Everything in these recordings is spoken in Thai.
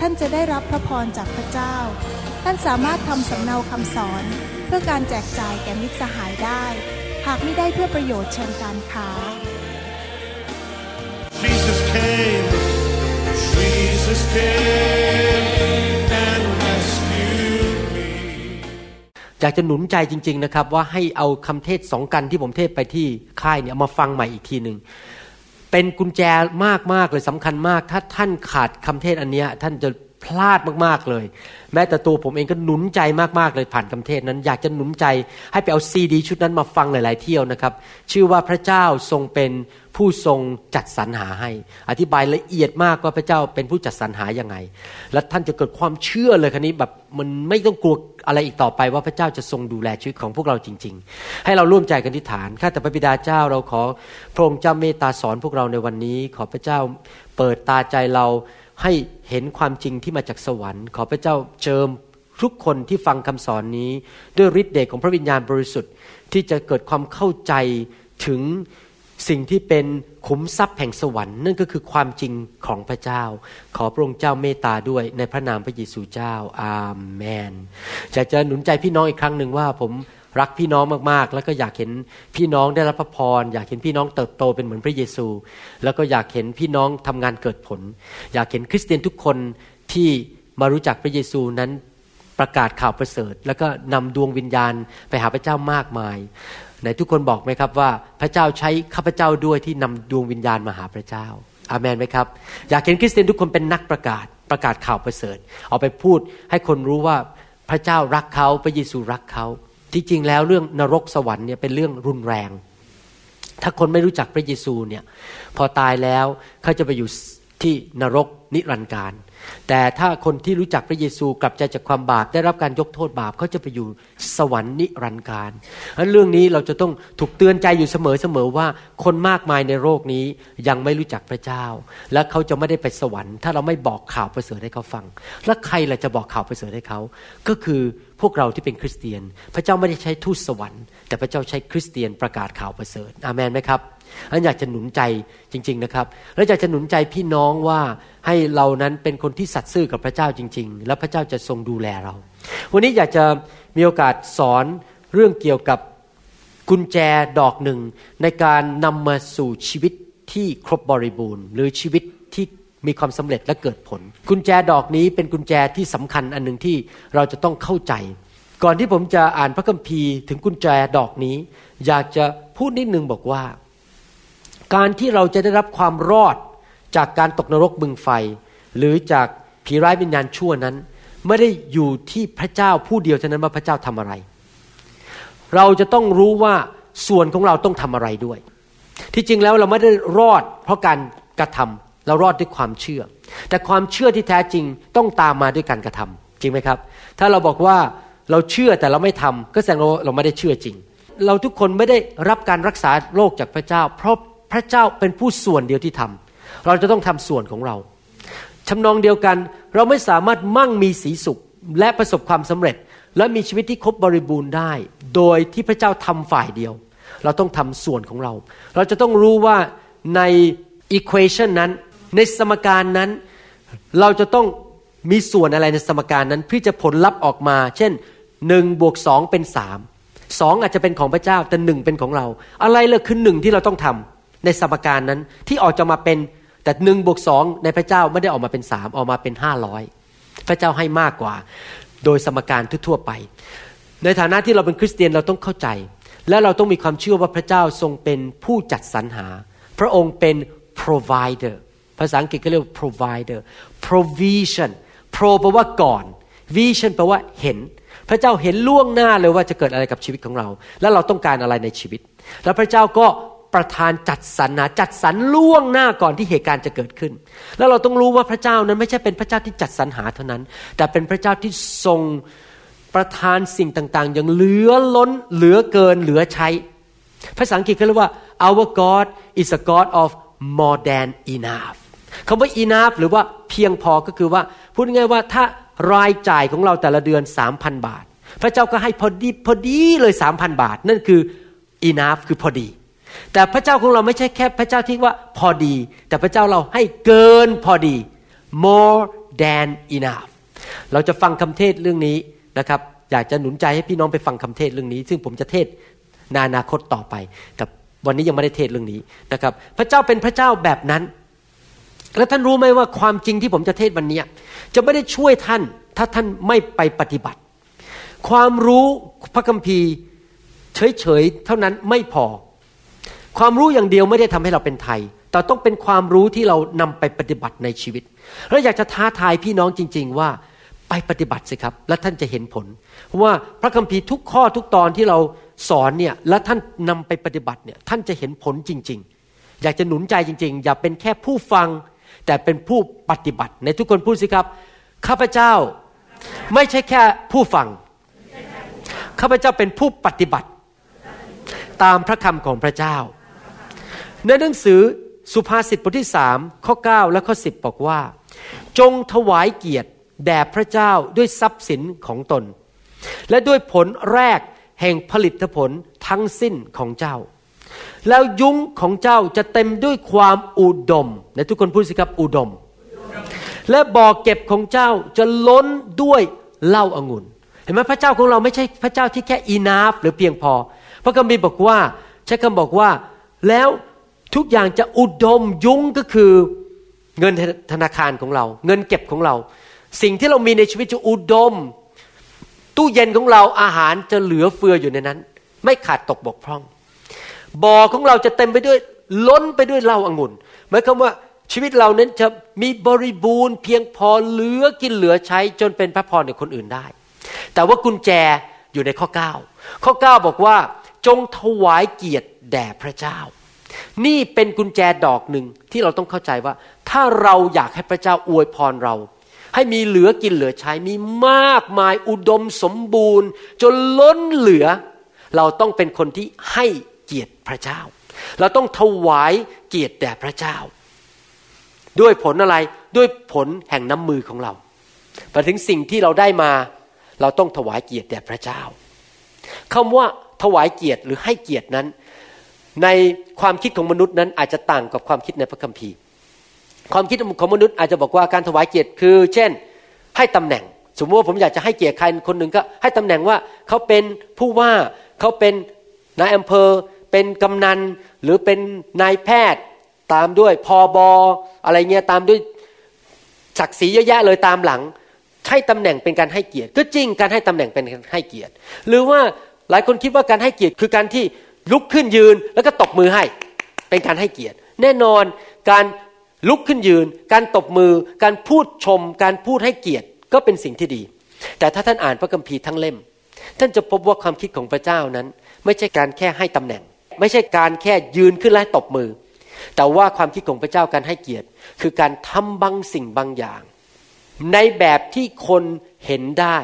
ท่านจะได้รับพระพรจากพระเจ้า ท่านสามารถทำสำเนาคำสอน เพื่อการแจกจ่ายแก่มิตรสหายได้ หากไม่ได้เพื่อประโยชน์เชิงการค้า Jesus came, Jesus came and rescued me. อยากจะหนุนใจจริง ๆนะครับ ว่าให้เอาคำเทศสองกันที่ผมเทศไปที่ค่ายเนี่ยเอามาฟังใหม่อีกทีหนึ่ง เป็นกุญแจมากๆเลยสำคัญมาก ถ้าท่านขาดคำเทศอันเนี้ยท่านจะ พลาดมากๆเลย แม้แต่ตัวผมเองก็หนุนใจมากๆเลยผ่านคำเทศนั้น อยากจะหนุนใจให้ไปเอาซีดี ชุดนั้นมาฟังหลาย ๆ เที่ยวนะครับ ชื่อว่าพระเจ้าทรงเป็นผู้ทรงจัดสรรหาให้ อธิบายละเอียดมากว่าพระเจ้าเป็นผู้จัดสรรหายังไง และท่านจะเกิดความเชื่อเลยคันนี้แบบมันไม่ต้องกลัวอะไรอีกต่อไปว่าพระเจ้าจะทรงดูแลชีวิตของพวกเราจริง ๆ ให้เราร่วมใจกันที่ฐานข้าแต่พระบิดาเจ้าเราขอพระองค์เจ้าเมตตาสอนพวกเราในวันนี้ ขอพระเจ้าเปิดตาใจเรา ให้เห็นความจริงที่มาจากสวรรค์ ขอพระเจ้าเจิมทุกคนที่ฟังคำสอนนี้ด้วยฤทธิ์เดชของพระวิญญาณบริสุทธิ์ที่จะเกิดความเข้าใจถึงสิ่งที่เป็นขุมทรัพย์แห่งสวรรค์นั่นก็คือความจริงของพระเจ้า ขอพระองค์เจ้าเมตตาด้วยในพระนามพระเยซูเจ้าอาเมนอยากจะหนุนใจพี่น้องอีกครั้งหนึ่งว่าผม รักพี่น้องมากๆ แล้วก็อยากเห็นพี่น้องได้รับพระพร อยากเห็นพี่น้องเติบโตเป็นเหมือนพระเยซู แล้วก็อยากเห็นพี่น้องทำงานเกิดผล อยากเห็นคริสเตียนทุกคนที่มารู้จักพระเยซูนั้นประกาศข่าวประเสริฐ แล้วก็นำดวงวิญญาณไปหาพระเจ้ามากมายไหนทุกคนบอกไหมครับว่าพระเจ้าใช้ข้าพเจ้าด้วยที่นำดวงวิญญาณมาหาพระเจ้าอาเมนไหมครับ อยากเห็นคริสเตียนทุกคนเป็นนักประกาศประกาศข่าวประเสริฐ เอาไปพูดให้คนรู้ว่าพระเจ้ารักเขาพระเยซูรักเขา ที่จริงแล้วเรื่องนรกสวรรค์เนี่ยเป็นเรื่องรุนแรง ถ้าคนไม่รู้จักพระเยซูเนี่ย พอตายแล้วเขาจะไปอยู่ ที่นรกนิรันดร์การ แต่ถ้าคนที่รู้จักพระเยซูกลับใจจากความบาป ได้รับการยกโทษบาปเขาจะไปอยู่สวรรค์นิรันดร์การนั้นเรื่องนี้เราจะต้องถูกเตือนใจอยู่เสมอๆว่า คนมากมายในโลกนี้ยังไม่รู้จักพระเจ้า และเขาจะไม่ได้ไปสวรรค์ ถ้าเราไม่บอกข่าวประเสริฐให้เขาฟัง แล้วใครล่ะจะบอกข่าวประเสริฐให้เขา ก็คือพวกเราที่เป็นคริสเตียน พระเจ้าไม่ได้ใช้ทูตสวรรค์ แต่พระเจ้าใช้คริสเตียนประกาศข่าวประเสริฐ อาเมนไหมครับ อันอยากจะหนุนใจจริง ๆนะครับ และอยากจะหนุนใจพี่น้องว่าให้เรานั้นเป็นคนที่สัตย์ซื่อกับพระเจ้าจริง ๆ และพระเจ้าจะทรงดูแลเรา วันนี้อยากจะมีโอกาสสอนเรื่องเกี่ยวกับกุญแจดอกหนึ่งในการนำมาสู่ชีวิตที่ครบบริบูรณ์ หรือชีวิตที่มีความสำเร็จและเกิดผล กุญแจดอกนี้เป็นกุญแจที่สำคัญอันหนึ่งที่เราจะต้องเข้าใจ ก่อนที่ผมจะอ่านพระคัมภีร์ถึงกุญแจดอกนี้ อยากจะพูดนิดนึงบอกว่า การที่เราจะได้รับความรอดจากการตกนรกบึงไฟ หรือจากผีร้ายวิญญาณชั่วนั้น ไม่ได้อยู่ที่พระเจ้าผู้เดียวเท่านั้นว่าพระเจ้าทำอะไร เราจะต้องรู้ว่าส่วนของเราต้องทำอะไรด้วย ที่จริงแล้วเราไม่ได้รอดเพราะการกระทำเรารอดด้วยความเชื่อ แต่ความเชื่อที่แท้จริงต้องตามมาด้วยการกระทำจริงไหมครับ ถ้าเราบอกว่าเราเชื่อแต่เราไม่ทำก็แสดงว่าเราไม่ได้เชื่อจริง เราทุกคนไม่ได้รับการรักษาโรคจากพระเจ้า เพราะ พระเจ้าเป็นผู้ส่วนเดียวที่ทำเราจะต้องทำส่วนของเราทำนองเดียวกันเราไม่สามารถมั่งมีสีสุขและประสบความสำเร็จ และมีชีวิตที่ครบบริบูรณ์ได้ โดยที่พระเจ้าทำฝ่ายเดียว เราต้องทำส่วนของเรา เราจะต้องรู้ว่าในอีควอชันนั้น ในสมการนั้น เราจะต้องมีส่วนอะไรในสมการนั้นเพื่อจะผลลัพธ์ออกมา เช่นหนึ่งบวกสองเป็นสามสองอาจจะเป็นของพระเจ้าแต่หนึ่งเป็นของเรา อะไรเลยคือหนึ่งที่เราต้องทำ ในสมการนั้นที่ออกจะมาเป็นแต่หนึ่งบวกสองในพระเจ้าไม่ได้ออกมาเป็นสามออกมาเป็นห้าร้อยพระเจ้าให้มากกว่า โดยสมการทั่วไป ในฐานะที่เราเป็นคริสเตียนเราต้องเข้าใจ และเราต้องมีความเชื่อว่าพระเจ้าทรงเป็นผู้จัดสรรหา พระองค์เป็น provider ภาษาอังกฤษก็เรียกว่า provider provision pro แปลว่าก่อน vision แปลว่าเห็น พระเจ้าเห็นล่วงหน้าเลยว่าจะเกิดอะไรกับชีวิตของเรา และเราต้องการอะไรในชีวิต แล้วพระเจ้าก็ ประทานจัดสรรนะจัดสรรล่วงหน้าก่อนที่เหตุการณ์จะเกิดขึ้น แล้วเราต้องรู้ว่าพระเจ้านั้นไม่ใช่เป็นพระเจ้าที่จัดสรรหาเท่านั้น แต่เป็นพระเจ้าที่ทรงประทานสิ่งต่างๆ อย่างเหลือล้นเหลือเกินเหลือใช้ ภาษาอังกฤษเขาเรียกว่า our God is a God of more than enough คำว่า enough หรือว่าเพียงพอก็คือว่า พูดง่ายว่าถ้ารายจ่ายของเราแต่ละเดือน3,000 บาท พระเจ้าก็ให้พอดีพอดีเลย3,000 บาท นั่นคือ enough คือพอดี แต่พระเจ้าของเราไม่ใช่แค่พระเจ้าที่ว่าพอดี แต่พระเจ้าเราให้เกินพอดี more than enough เราจะฟังคำเทศเรื่องนี้นะครับ อยากจะหนุนใจให้พี่น้องไปฟังคำเทศเรื่องนี้ ซึ่งผมจะเทศในอนาคตต่อไป แต่วันนี้ยังไม่ได้เทศเรื่องนี้นะครับ พระเจ้าเป็นพระเจ้าแบบนั้น แล้วท่านรู้ไหมว่าความจริงที่ผมจะเทศวันนี้จะไม่ได้ช่วยท่าน ถ้าท่านไม่ไปปฏิบัติ ความรู้พระคัมภีร์เฉยๆเท่านั้นไม่พอ ความรู้อย่างเดียวไม่ได้ทำให้เราเป็นไทย แต่ต้องเป็นความรู้ที่เรานำไปปฏิบัติในชีวิต แล้วอยากจะท้าทายพี่น้องจริง ๆ ว่าไปปฏิบัติสิครับ แล้วท่านจะเห็นผล เพราะว่าพระคัมภีร์ทุกข้อทุกตอนที่เราสอนเนี่ย แล้วท่านนำไปปฏิบัติเนี่ย ท่านจะเห็นผลจริง ๆ อยากจะหนุนใจจริง ๆ อย่าเป็นแค่ผู้ฟัง แต่เป็นผู้ปฏิบัติ ในทุกคนพูดสิครับ ข้าพเจ้าไม่ใช่แค่ผู้ฟัง ข้าพเจ้าเป็นผู้ปฏิบัติ ตามพระคำของพระเจ้า ในหนังสือสุภาษิตบทที่สามข้อ 9 และข้อ 10 บอกว่า จงถวายเกียรติแด่พระเจ้าด้วยทรัพย์สินของตน และด้วยผลแรกแห่งผลิตผลทั้งสิ้นของเจ้า แล้วยุ้งของเจ้าจะเต็มด้วยความอุดมในทุกคนพูดสิครับอุดม และบ่อเก็บของเจ้าจะล้นด้วยเหล้าอางุ่นเห็นไหมพระเจ้าของเราไม่ใช่พระเจ้าที่แค่อีนาฟหรือเพียงพอ พระคัมภีร์บอกว่าใช้คำบอกว่าแล้ว ทุกอย่างจะอุดมยุ้งก็คือเงินธนาคารของเรา เงินเก็บของเรา สิ่งที่เรามีในชีวิตจะอุดม ตู้เย็นของเราอาหารจะเหลือเฟืออยู่ในนั้น ไม่ขาดตกบกพร่อง บ่อของเราจะเต็มไปด้วยล้นไปด้วยเหล้าอางุ่นหมายความว่าชีวิตเรานั้นจะมีบริบูรณ์เพียงพอเหลือกินเหลือใช้จนเป็นพระพรในคนอื่นได้ แต่ว่ากุญแจอยู่ในข้อ 9 ข้อ 9 บอกว่า จงถวายเกียรติแด่พระเจ้า นี่เป็นกุญแจดอกหนึ่งที่เราต้องเข้าใจว่า ถ้าเราอยากให้พระเจ้าอวยพรเรา ให้มีเหลือกินเหลือใช้มีมากมายอุดมสมบูรณ์ จนล้นเหลือ เราต้องเป็นคนที่ให้เกียรติพระเจ้า เราต้องถวายเกียรติแด่พระเจ้า ด้วยผลอะไรด้วยผลแห่งน้ำมือของเราไปถึงสิ่งที่เราได้มา เราต้องถวายเกียรติแด่พระเจ้าคำว่าถวายเกียรติหรือให้เกียรตินั้น ในความคิดของมนุษย์นั้นอาจจะต่างกับความคิดในพระคัมภีร์ ความคิดของมนุษย์อาจจะบอกว่าการถวายเกียรติคือ เช่น ให้ตำแหน่ง สมมติว่าผมอยากจะให้เกียรติใครคนหนึ่งก็ให้ตำแหน่งว่าเขาเป็นผู้ว่าเขาเป็นนายอำเภอ เป็นกำนันหรือเป็นนายแพทย์ ตามด้วยพอบออะไรเงี้ยตามด้วยศักดิ์ศรีเยอะแยะเลยตามหลังให้ตำแหน่งเป็นการให้เกียรติ ก็จริงการให้ตำแหน่งเป็นการให้เกียรติ หรือว่าหลายคนคิดว่าการให้เกียรติคือการที่ ลุกขึ้นยืนแล้วก็ตบมือให้ เป็นการให้เกียรติ แน่นอนการลุกขึ้นยืน การตบมือ การพูดชม การพูดให้เกียรติก็เป็นสิ่งที่ดี แต่ถ้าท่านอ่านพระคัมภีร์ทั้งเล่ม ท่านจะพบว่าความคิดของพระเจ้านั้น ไม่ใช่การแค่ให้ตำแหน่ง ไม่ใช่การแค่ยืนขึ้นและตบมือ แต่ว่าความคิดของพระเจ้าการให้เกียรติ คือการทำบางสิ่งบางอย่าง ในแบบที่คนเห็นได้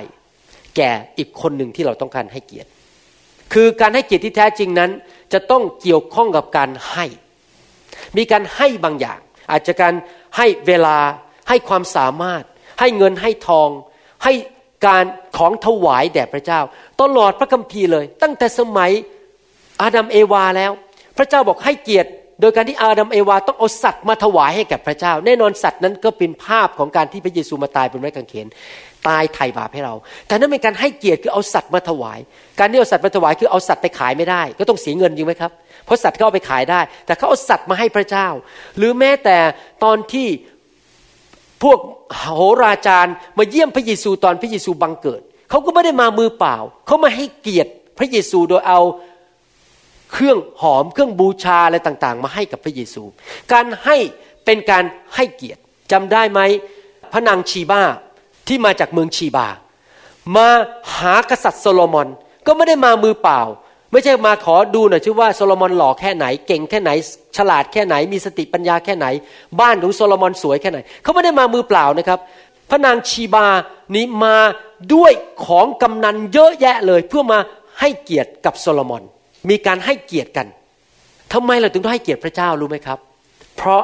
แก่อีกคนหนึ่งที่เราต้องการให้เกียรติ คือการให้เกียรติที่แท้จริงนั้น จะต้องเกี่ยวข้องกับการให้ มีการให้บางอย่าง อาจจะการให้เวลาให้ความสามารถ ให้เงินให้ทอง ให้การของถวายแด่พระเจ้า ตลอดพระคัมภีร์เลย ตั้งแต่สมัยอาดัมเอวาแล้ว พระเจ้าบอกให้เกียรติ โดยการที่อาดัมเอวาต้องเอาสัตว์มาถวายให้แก่พระเจ้า แน่นอนสัตว์นั้นก็เป็นภาพของการที่พระเยซูมาตายบนไม้กางเขน ตายไถ่บาปให้เราแต่นั่นเป็นการให้เกียรติคือเอาสัตว์มาถวาย การที่เอาสัตว์มาถวายคือเอาสัตว์ไปขายไม่ได้ ก็ต้องเสียเงินจริงไหมครับ เพราะสัตว์เขาเอาไปขายได้ แต่เขาเอาสัตว์มาให้พระเจ้า หรือแม้แต่ตอนที่พวกโหราจารย์มาเยี่ยมพระเยซูตอนพระเยซูบังเกิด เขาก็ไม่ได้มามือเปล่า เขามาให้เกียรติพระเยซูโดยเอาเครื่องหอมเครื่องบูชาอะไรต่างๆ มาให้กับพระเยซู การให้เป็นการให้เกียรติจำได้ไหมพระนางชีบ้า ที่มาจากเมืองชีบา มาหากษัตริย์โซโลมอนก็ไม่ได้มามือเปล่า ไม่ใช่มาขอดูหน่อยชื่อว่าโซโลมอนหล่อแค่ไหน เก่งแค่ไหน ฉลาดแค่ไหน มีสติปัญญาแค่ไหน บ้านของโซโลมอนสวยแค่ไหน เขาไม่ได้มามือเปล่านะครับ พระนางชีบานี้มาด้วยของกำนันเยอะแยะเลย เพื่อมาให้เกียรติกับโซโลมอน มีการให้เกียรติกันทำไมเราถึงต้องให้เกียรติพระเจ้ารู้ไหมครับ เพราะ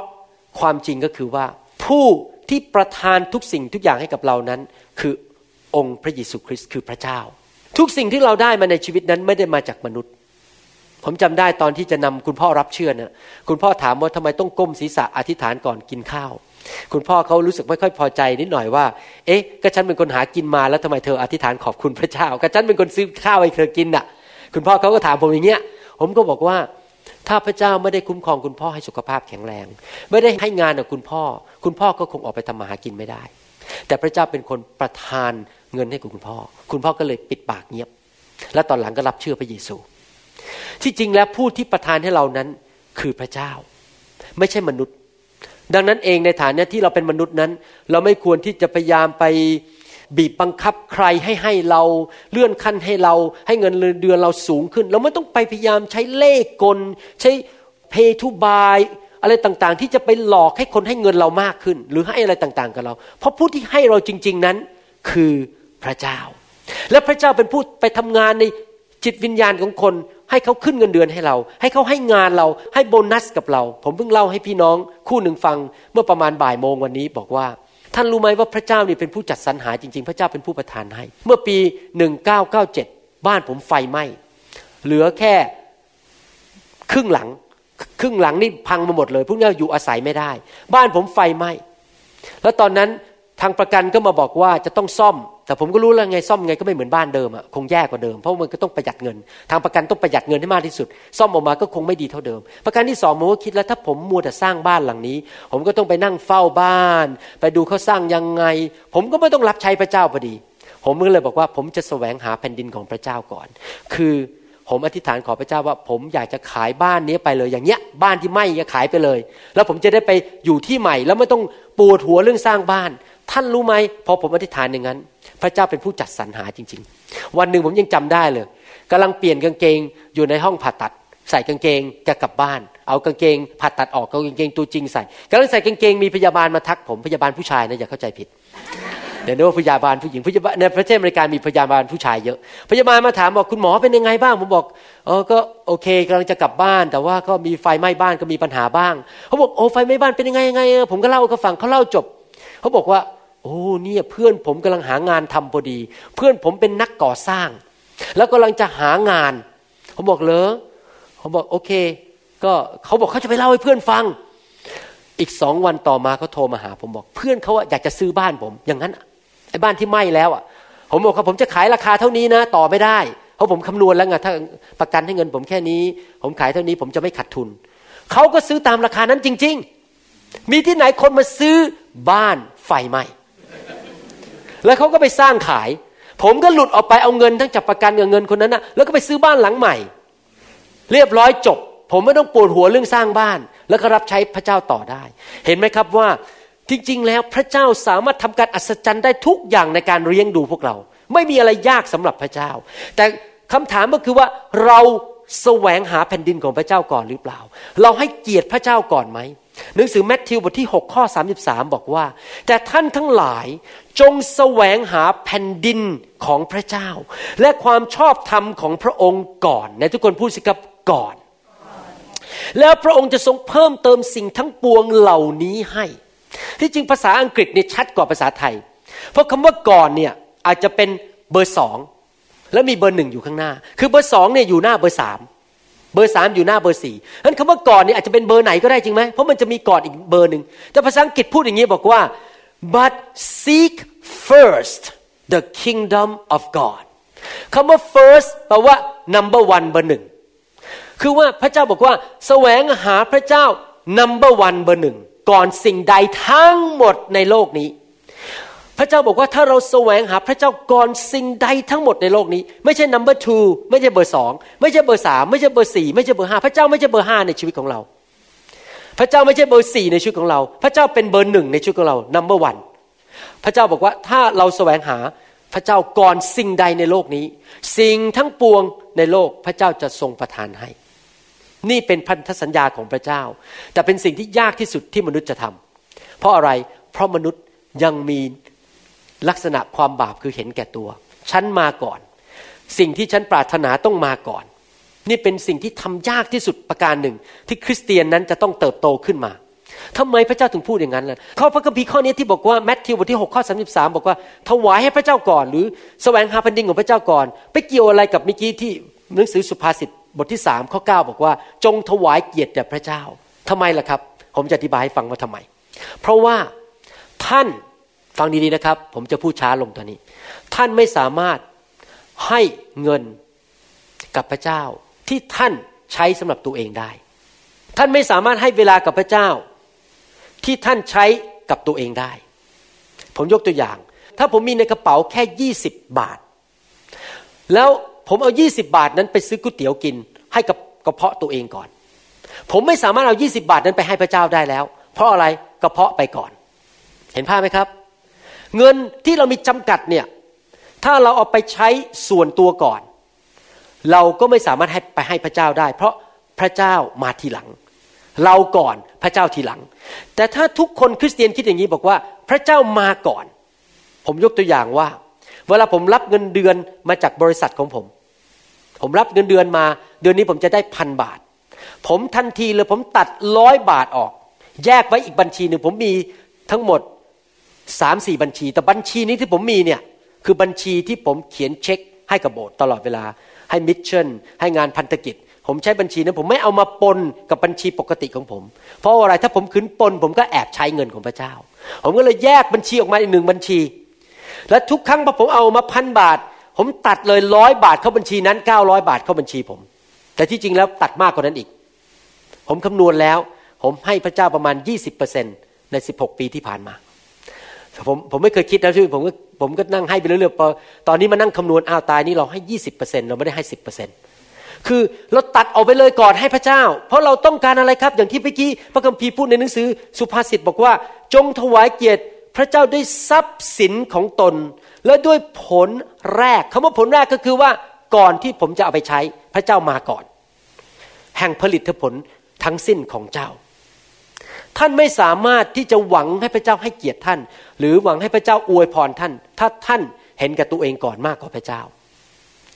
ความจริงก็คือว่าผู้ ที่ประทานทุกสิ่งทุกอย่างให้กับเรานั้น คือองค์พระเยซูคริสต์คือพระเจ้า ทุกสิ่งที่เราได้มาในชีวิตนั้นไม่ได้มาจากมนุษย์ ผมจำได้ตอนที่จะนำคุณพ่อรับเชื่อนะคุณพ่อถามว่าทำไมต้องก้มศีรษะอธิษฐานก่อนกินข้าว คุณพ่อเขารู้สึกไม่ค่อยพอใจนิดหน่อยว่า เอ๊ะก็ฉันเป็นคนหากินมาแล้วทำไมเธออธิษฐานขอบคุณพระเจ้าก็ฉันเป็นคนซื้อข้าวให้เธอกินน่ะ คุณพ่อเขาก็ถามผมอย่างเงี้ย ผมก็บอกว่า ถ้าพระเจ้าไม่ได้คุ้มครองคุณพ่อให้สุขภาพแข็งแรง ไม่ได้ให้งานกับคุณพ่อ คุณพ่อก็คงออกไปทำมาหากินไม่ได้ แต่พระเจ้าเป็นคนประทานเงินให้กับคุณพ่อ คุณพ่อก็เลยปิดปากเงียบ และตอนหลังก็รับเชื่อพระเยซู ที่จริงแล้วผู้ที่ประทานให้เรานั้นคือพระเจ้า ไม่ใช่มนุษย์ ดังนั้นเองในฐานะที่เราเป็นมนุษย์นั้น เราไม่ควรที่จะพยายามไป บีบบังคับใครให้ให้เราเลื่อนขั้นให้เรา ให้เงินเดือนเราสูงขึ้น เราไม่ต้องไปพยายามใช้เล่กล ใช้เพทูบายอะไรต่างๆ ที่จะไปหลอกให้คนให้เงินเรามากขึ้น หรือให้อะไรต่างๆ กับเรา เพราะผู้ที่ให้เราจริง ๆนั้น คือพระเจ้า และพระเจ้าเป็นผู้ไปทำงานในจิตวิญญาณของคน ให้เขาขึ้นเงินเดือนให้เรา ให้เขาให้งานเราให้โบนัสกับเรา ผมเพิ่งเล่าให้พี่น้องคู่หนึ่งฟังเมื่อประมาณบ่ายโมงวันนี้บอกว่า ท่านรู้ไหมว่าพระเจ้านี่เป็นผู้จัดสรรหาจริง ๆ พระเจ้าเป็นผู้ประทานให้ เมื่อปี 1997 บ้านผมไฟไหม้ เหลือแค่ครึ่งหลัง ครึ่งหลังนี่พังมาหมดเลยพวกนี้อยู่อาศัยไม่ได้ บ้านผมไฟไหม้ แล้วตอนนั้นทางประกันก็มาบอกว่าจะต้องซ่อม แต่ผมก็รู้แล้วไงซ่อมไงก็ไม่เหมือนบ้านเดิมอะคงแย่กว่าเดิมเพราะมันก็ต้องประหยัดเงิน ทางประกันต้องประหยัดเงินให้มากที่สุด ซ่อมออกมาก็คงไม่ดีเท่าเดิม ประการที่สองผมก็คิดแล้วถ้าผมมัวแต่สร้างบ้านหลังนี้ ผมก็ต้องไปนั่งเฝ้าบ้าน ไปดูเขาสร้างยังไง ผมก็ไม่ต้องรับใช้พระเจ้าพอดี ผมก็เลยบอกว่าผมจะแสวงหาแผ่นดินของพระเจ้าก่อน คือผมอธิษฐานขอพระเจ้าว่า ผมอยากจะขายบ้านนี้ไปเลยอย่างเงี้ย บ้านที่ไหม้จะขายไปเลย แล้วผมจะได้ไปอยู่ที่ใหม่ แล้วไม่ต้องปวดหัวเรื่องสร้างบ้าน ท่านรู้ไหมพอผมอธิษฐานอย่างนั้น พระเจ้าเป็นผู้จัดสรรหาจริง ๆ วันหนึ่งผมยังจำได้เลยกำลังเปลี่ยนกางเกงอยู่ในห้องผ่าตัด ใส่กางเกงจะกลับบ้าน เอากางเกงผ่าตัดออกเอากางเกงตัวจริงใส่กำลังใส่กางเกงมีพยาบาลมาทักผมพยาบาลผู้ชายนะอย่าเข้าใจผิดเดี๋ยวนึกว่าพยาบาลผู้หญิงพยาบาลในประเทศอเมริกามีพยาบาลผู้ชายเยอะ พยาบาลมาถามบอกคุณหมอเป็นยังไงบ้างผมบอกเออก็โอเคกำลังจะกลับบ้าน แต่ว่าก็มีไฟไหม้บ้านก็มีปัญหาบ้างเขาบอกโอ้ไฟไหม้บ้านเป็นยังไงยังไงผมก็เล่าเขาฟังเขาเล่าจบเขาบอกว่า โอ้เนี่ยเพื่อนผมกำลังหางานทำพอดี เพื่อนผมเป็นนักก่อสร้าง แล้วกำลังจะหางานเขาบอกเลยเขาบอกโอเค ก็เขาบอกเขาจะไปเล่าให้เพื่อนฟัง อีกสองวันต่อมาเขาโทรมาหา ผมบอก เพื่อนเขาอยากจะซื้อบ้านผม อย่างนั้นไอ้บ้านที่ไหม้แล้วอะ ผมบอกว่าผมจะขายราคาเท่านี้นะ ต่อไม่ได้ เพราะผมคำนวณแล้วไงถ้าประกันให้เงินผมแค่นี้ ผมขายเท่านี้ผมจะไม่ขาดทุนเขาก็ซื้อตามราคานั้นจริง ๆ มีที่ไหนคนมาซื้อบ้านไฟไหม้ แล้วเขาก็ไปสร้างขาย ผมก็หลุดออกไปเอาเงินทั้งจากประกันกับเงินคนนั้นนะแล้วก็ไปซื้อบ้านหลังใหม่ เรียบร้อยจบ ผมไม่ต้องปวดหัวเรื่องสร้างบ้าน แล้วก็รับใช้พระเจ้าต่อได้ เห็นไหมครับว่าจริง ๆ แล้วพระเจ้าสามารถทำการอัศจรรย์ได้ทุกอย่างในการเลี้ยงดูพวกเรา ไม่มีอะไรยากสำหรับพระเจ้า แต่คำถามก็คือว่าเรา แสวงหาแผ่นดินของพระเจ้าก่อนหรือเปล่า เราให้เกียรติพระเจ้าก่อนไหมหนังสือแมทธิวบทที่ 6 ข้อ 33 บอกว่า แต่ท่านทั้งหลายจงแสวงหาแผ่นดินของพระเจ้า และความชอบธรรมของพระองค์ก่อนในทุกคนพูดสิครับก่อน แล้วพระองค์จะทรงเพิ่มเติมสิ่งทั้งปวงเหล่านี้ให้ ที่จริงภาษาอังกฤษเนี่ยชัดกว่าภาษาไทย เพราะคำว่าก่อนเนี่ยอาจจะเป็นเบอร์สอง แล้วมีเบอร์หนึ่งอยู่ข้างหน้า คือเบอร์สองเนี่ยอยู่หน้าเบอร์สามเบอร์สามอยู่หน้าเบอร์สี่นั้นคำว่าก่อนเนี่ยอาจจะเป็นเบอร์ไหนก็ได้จริงไหมเพราะมันจะมีก่อนอีกเบอร์หนึ่งแต่ภาษาอังกฤษพูดอย่างนี้บอกว่า but seek first the kingdom of God คำว่า first แปลว่า number one เบอร์หนึ่งคือว่าพระเจ้าบอกว่า แสวงหาพระเจ้า number one เบอร์หนึ่งก่อนสิ่งใดทั้งหมดในโลกนี้ พระเจ้าบอกว่าถ้าเราแสวงหาพระเจ้าก่อนสิ่งใดทั้งหมดในโลกนี้ ไม่ใช่ number two ไม่ใช่เบอร์สองไม่ใช่เบอร์สามไม่ใช่เบอร์สี่ไม่ใช่เบอร์ห้าพระเจ้าไม่ใช่เบอร์ห้าในชีวิตของเรา พระเจ้าไม่ใช่เบอร์สี่ในชีวิตของเรา พระเจ้าเป็นเบอร์หนึ่งในชีวิตของเรา number one พระเจ้าบอกว่าถ้าเราแสวงหาพระเจ้าก่อนสิ่งใดในโลกนี้ สิ่งทั้งปวงในโลกพระเจ้าจะทรงประทานให้ นี่เป็นพันธสัญญาของพระเจ้า แต่เป็นสิ่งที่ยากที่สุดที่มนุษย์จะทำเพราะอะไรเพราะมนุษย์ยังมี ลักษณะความบาปคือเห็นแก่ตัว ฉันมาก่อน สิ่งที่ฉันปรารถนาต้องมาก่อน นี่เป็นสิ่งที่ทำยากที่สุดประการหนึ่ง ที่คริสเตียนนั้นจะต้องเติบโตขึ้นมาทำไมพระเจ้าถึงพูดอย่างนั้นล่ะข้อพระคัมภีร์ข้อนี้ที่บอกว่าแมทธิวบทที่6ข้อ33 บอกว่า ถวายให้พระเจ้าก่อน หรือแสวงหาแผ่นดินของพระเจ้าก่อน ไปเกี่ยวอะไรกับเมื่อกี้ที่หนังสือสุภาษิตบทที่3ข้อ 9 บอกว่า จงถวายเกียรติแด่พระเจ้าทำไมล่ะครับ ผมจะอธิบายให้ฟังว่าทำไม เพราะว่าท่าน ฟังดีๆนะครับ ผมจะพูดช้าลงตอนนี้ ท่านไม่สามารถให้เงินกับพระเจ้า ที่ท่านใช้สำหรับตัวเองได้ ท่านไม่สามารถให้เวลากับพระเจ้า ที่ท่านใช้กับตัวเองได้ ผมยกตัวอย่าง ถ้าผมมีในกระเป๋าแค่ยี่สิบบาท แล้วผมเอายี่สิบาทนั้นไปซื้อก๋วยเตี๋ยวกิน ให้กับกระเพาะตัวเองก่อน ผมไม่สามารถเอายี่สิบาทนั้นไปให้พระเจ้าได้แล้ว เพราะอะไรกระเพาะไปก่อน เห็นภาพไหมครับ เงินที่เรามีจำกัดเนี่ยถ้าเราเอาไปใช้ส่วนตัวก่อน เราก็ไม่สามารถให้ไปให้พระเจ้าได้ เพราะพระเจ้ามาทีหลัง เราก่อนพระเจ้าทีหลัง แต่ถ้าทุกคนคริสเตียนคิดอย่างนี้บอกว่า พระเจ้ามาก่อน ผมยกตัวอย่างว่า เวลาผมรับเงินเดือนมาจากบริษัทของผม ผมรับเงินเดือนมา เดือนนี้ผมจะได้พันบาท ผมทันทีเลยผมตัดร้อยบาทออก แยกไว้อีกบัญชีหนึ่งผมมีทั้งหมด สามสี่บัญชี แต่บัญชีนี้ที่ผมมีเนี่ยคือบัญชีที่ผมเขียนเช็ค ให้กับโบสถ์ตลอดเวลา ให้มิชชั่นให้งานพันธกิจ ผมใช้บัญชีนั้นผมไม่เอามาปนกับบัญชีปกติของผม เพราะอะไรถ้าผมขืนปน ผมก็แอบใช้เงินของพระเจ้า ผมก็เลยแยกบัญชีออกมาอีกหนึ่งบัญชี และทุกครั้งพอผมเอามาพันบาท ผมตัดเลยร้อยบาทเข้าบัญชีนั้นเก้าร้อยบาทเข้าบัญชีผม แต่ที่จริงแล้วตัดมากกว่านั้นอีก ผมคำนวณแล้ว ผมให้พระเจ้าประมาณ 20%ใน 16 ปีที่ผ่านมา ผมผมไม่เคยคิดนะที่ผมก็ผมก็นั่งให้ไปเรื่อยๆตอนนี้มานั่งคำนวณอ้าวตายนี่เราให้ยี่สิบเปอร์เซ็นเราไม่ได้ให้สิบเปอร์เซ็นคือเราตัดออกไปเลยก่อนให้พระเจ้า เพราะเราต้องการอะไรครับ อย่างที่เมื่อกี้พระคัมภีร์พูดในหนังสือสุภาษิตบอกว่า จงถวายเกียรติพระเจ้าด้วยทรัพย์สินของตน และด้วยผลแรกคำว่าผลแรกก็คือว่าก่อนที่ผมจะเอาไปใช้พระเจ้ามาก่อน แห่งผลิตผลทั้งสิ้นของเจ้า ท่านไม่สามารถที่จะหวังให้พระเจ้าให้เกียรติท่าน หรือหวังให้พระเจ้าอวยพรท่าน ถ้าท่านเห็นกับตัวเองก่อนมากกว่าพระเจ้า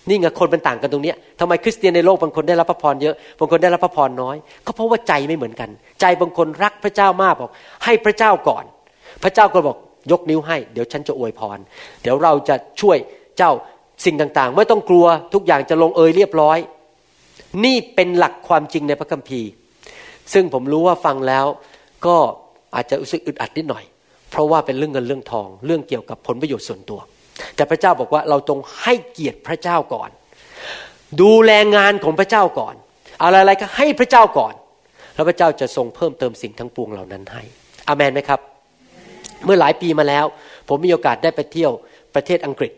นี่ไงคนเป็นต่างกันตรงนี้ทำไมคริสเตียนในโลกบางคนได้รับพระพรเยอะบางคนได้รับพระพรน้อย ก็เพราะว่าใจไม่เหมือนกัน ใจบางคนรักพระเจ้ามากบอก ให้พระเจ้าก่อน พระเจ้าก็บอกยกนิ้วให้ เดี๋ยวฉันจะอวยพร เดี๋ยวเราจะช่วยเจ้าสิ่งต่างๆ ไม่ต้องกลัวทุกอย่างจะลงเอยเรียบร้อย นี่เป็นหลักความจริงในพระคัมภีร์ ซึ่งผมรู้ว่าฟังแล้ว ก็อาจจะรู้สึกอึดอัดนิดหน่อย เพราะว่าเป็นเรื่องเงินเรื่องทอง เรื่องเกี่ยวกับผลประโยชน์ส่วนตัว แต่พระเจ้าบอกว่าเราต้องให้เกียรติพระเจ้าก่อน ดูแลงานของพระเจ้าก่อน อะไรๆก็ให้พระเจ้าก่อน แล้วพระเจ้าจะทรงเพิ่มเติมสิ่งทั้งปวงเหล่านั้นให้อามนไหมครับ เมื่อหลายปีมาแล้ว ผมมีโอกาสได้ไปเที่ยวประเทศอังกฤษ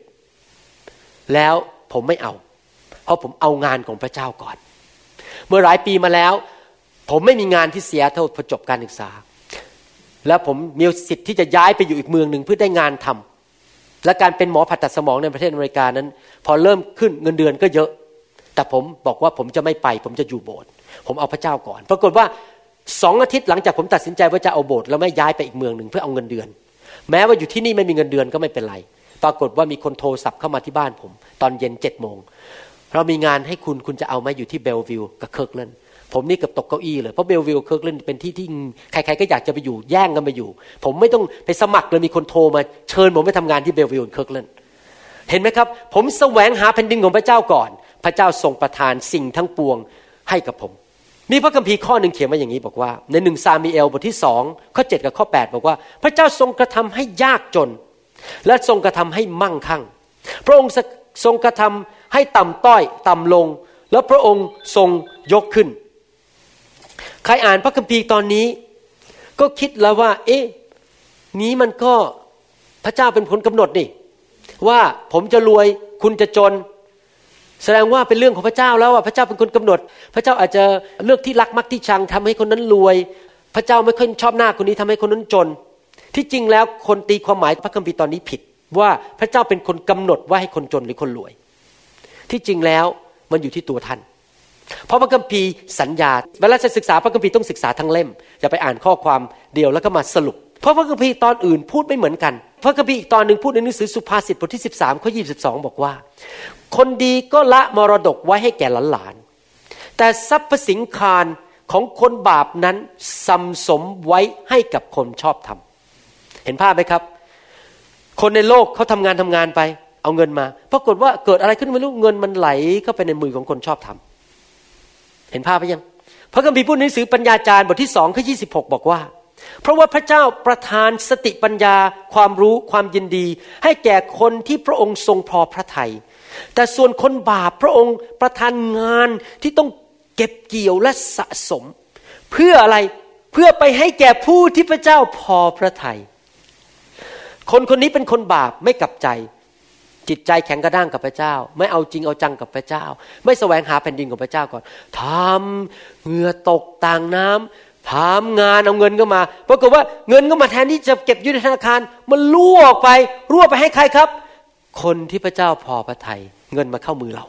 แล้วผมไม่เอา เพราะผมเอางานของพระเจ้าก่อน เมื่อหลายปีมาแล้ว ผมไม่มีงานที่เสียเท่าพอจบการศึกษา แล้วผมมีสิทธิ์ที่จะย้ายไปอยู่อีกเมืองหนึ่งเพื่อได้งานทำและการเป็นหมอผ่าตัดสมองในประเทศอเมริกานั้น พอเริ่มขึ้นเงินเดือนก็เยอะ แต่ผมบอกว่าผมจะไม่ไป ผมจะอยู่โบสถ์ผมเอาพระเจ้าก่อน ปรากฏว่าสองอาทิตย์หลังจากผมตัดสินใจว่าจะเอาโบสถ์แล้วไม่ย้ายไปอีกเมืองหนึ่งเพื่อเอาเงินเดือน แม้ว่าอยู่ที่นี่ไม่มีเงินเดือนก็ไม่เป็นไร ปรากฏว่ามีคนโทรศัพท์เข้ามาที่บ้านผม ตอนเย็นเจ็ดโมงเรามีงานให้คุณคุณจะเอาไหมอยู่ที่ Bellevue กับ Kirkland ผมนี่เกือบตกเก้าอี้เลยเพราะ Bellevue Kirkland เป็นที่ที่ใครๆก็อยากจะไปอยู่แย่งกันไปอยู่ ผมไม่ต้องไปสมัครเลยมีคนโทรมาเชิญผมไปทำงานที่ Bellevue Kirkland เห็นไหมครับ ผมแสวงหาแผ่นดินของพระเจ้าก่อน พระเจ้าทรงประทานสิ่งทั้งปวงให้กับผม มีพระคัมภีร์ข้อหนึ่งเขียนมาอย่างนี้บอกว่า ในหนึ่งซามูเอลบทที่สองข้อเจ็ดกับข้อแปดบอกว่า พระเจ้าทรงกระทำให้ยากจน และทรงกระทำให้มั่งคั่ง พระองค์ทรงกระทำให้ต่ำต้อยต่ำลง แล้วพระองค์ทรงยกขึ้น ใครอ่านพระคัมภีร์ตอนนี้ ก็คิดแล้วว่า เอ๊ะนี้มันก็พระเจ้าเป็นคนกำหนดนี่ ว่าผมจะรวยคุณจะจน แสดงว่าเป็นเรื่องของพระเจ้าแล้วว่าพระเจ้าเป็นคนกำหนด พระเจ้าอาจจะเลือกที่รักมักที่ชังทำให้คนนั้นรวย พระเจ้าไม่ค่อยชอบหน้าคนนี้ทำให้คนนั้นจน ที่จริงแล้วคนตีความหมายพระคัมภีร์ตอนนี้ผิด ว่าพระเจ้าเป็นคนกำหนดว่าให้คนจนหรือคนรวย ที่จริงแล้วมันอยู่ที่ตัวท่าน เพราะพระคัมภีร์สัญญา เวลาจะศึกษาพระคัมภีร์ต้องศึกษาทั้งเล่ม อย่าไปอ่านข้อความเดียวแล้วก็มาสรุป เพราะพระคัมภีร์ตอนอื่นพูดไม่เหมือนกัน พระคัมภีร์อีกตอนหนึ่งพูดในหนังสือสุภาษิตบทที่ 13ข้อ22บอกว่า คนดีก็ละมรดกไว้ให้แก่หลานๆ แต่ทรัพย์สินคารของคนบาปนั้นสัมสมไว้ให้กับคนชอบธรรม เห็นภาพไหมครับ คนในโลกเขาทำงานทำงานไป เอาเงินมา ปรากฏว่าเกิดอะไรขึ้นไม่รู้เงินมันไหลเข้าไปในมือของคนชอบธรรม เห็นภาพไหมยัง พระคัมภีร์พูดในหนังสือปัญญาจารย์บทที่สองข้อยีบอกว่า เพราะว่าพระเจ้าประทานสติปัญญา ความรู้ความยินดี ให้แก่คนที่พระองค์ทรงพอพระทยัยแต่ส่วนคนบาปพระองค์ประทานงานที่ต้องเก็บเกี่ยวและสะสม เพื่ออะไรเพื่อไปให้แก่ผู้ที่พระเจ้าพอพระทยัยคนคนนี้เป็นคนบาปไม่กลับใจ จิตใจแข็งกระด้างกับพระเจ้า ไม่เอาจริงเอาจังกับพระเจ้า ไม่แสวงหาแผ่นดินของพระเจ้าก่อนทำเหงื่อตกต่างน้ำทำงานเอาเงินก็มาปรากฏว่าเงินก็มาแทนที่จะเก็บอยู่ในธนาคาร มันรั่วออกไปรั่วไปให้ใครครับ คนที่พระเจ้าพอพระทยัยเงินมาเข้ามือเรา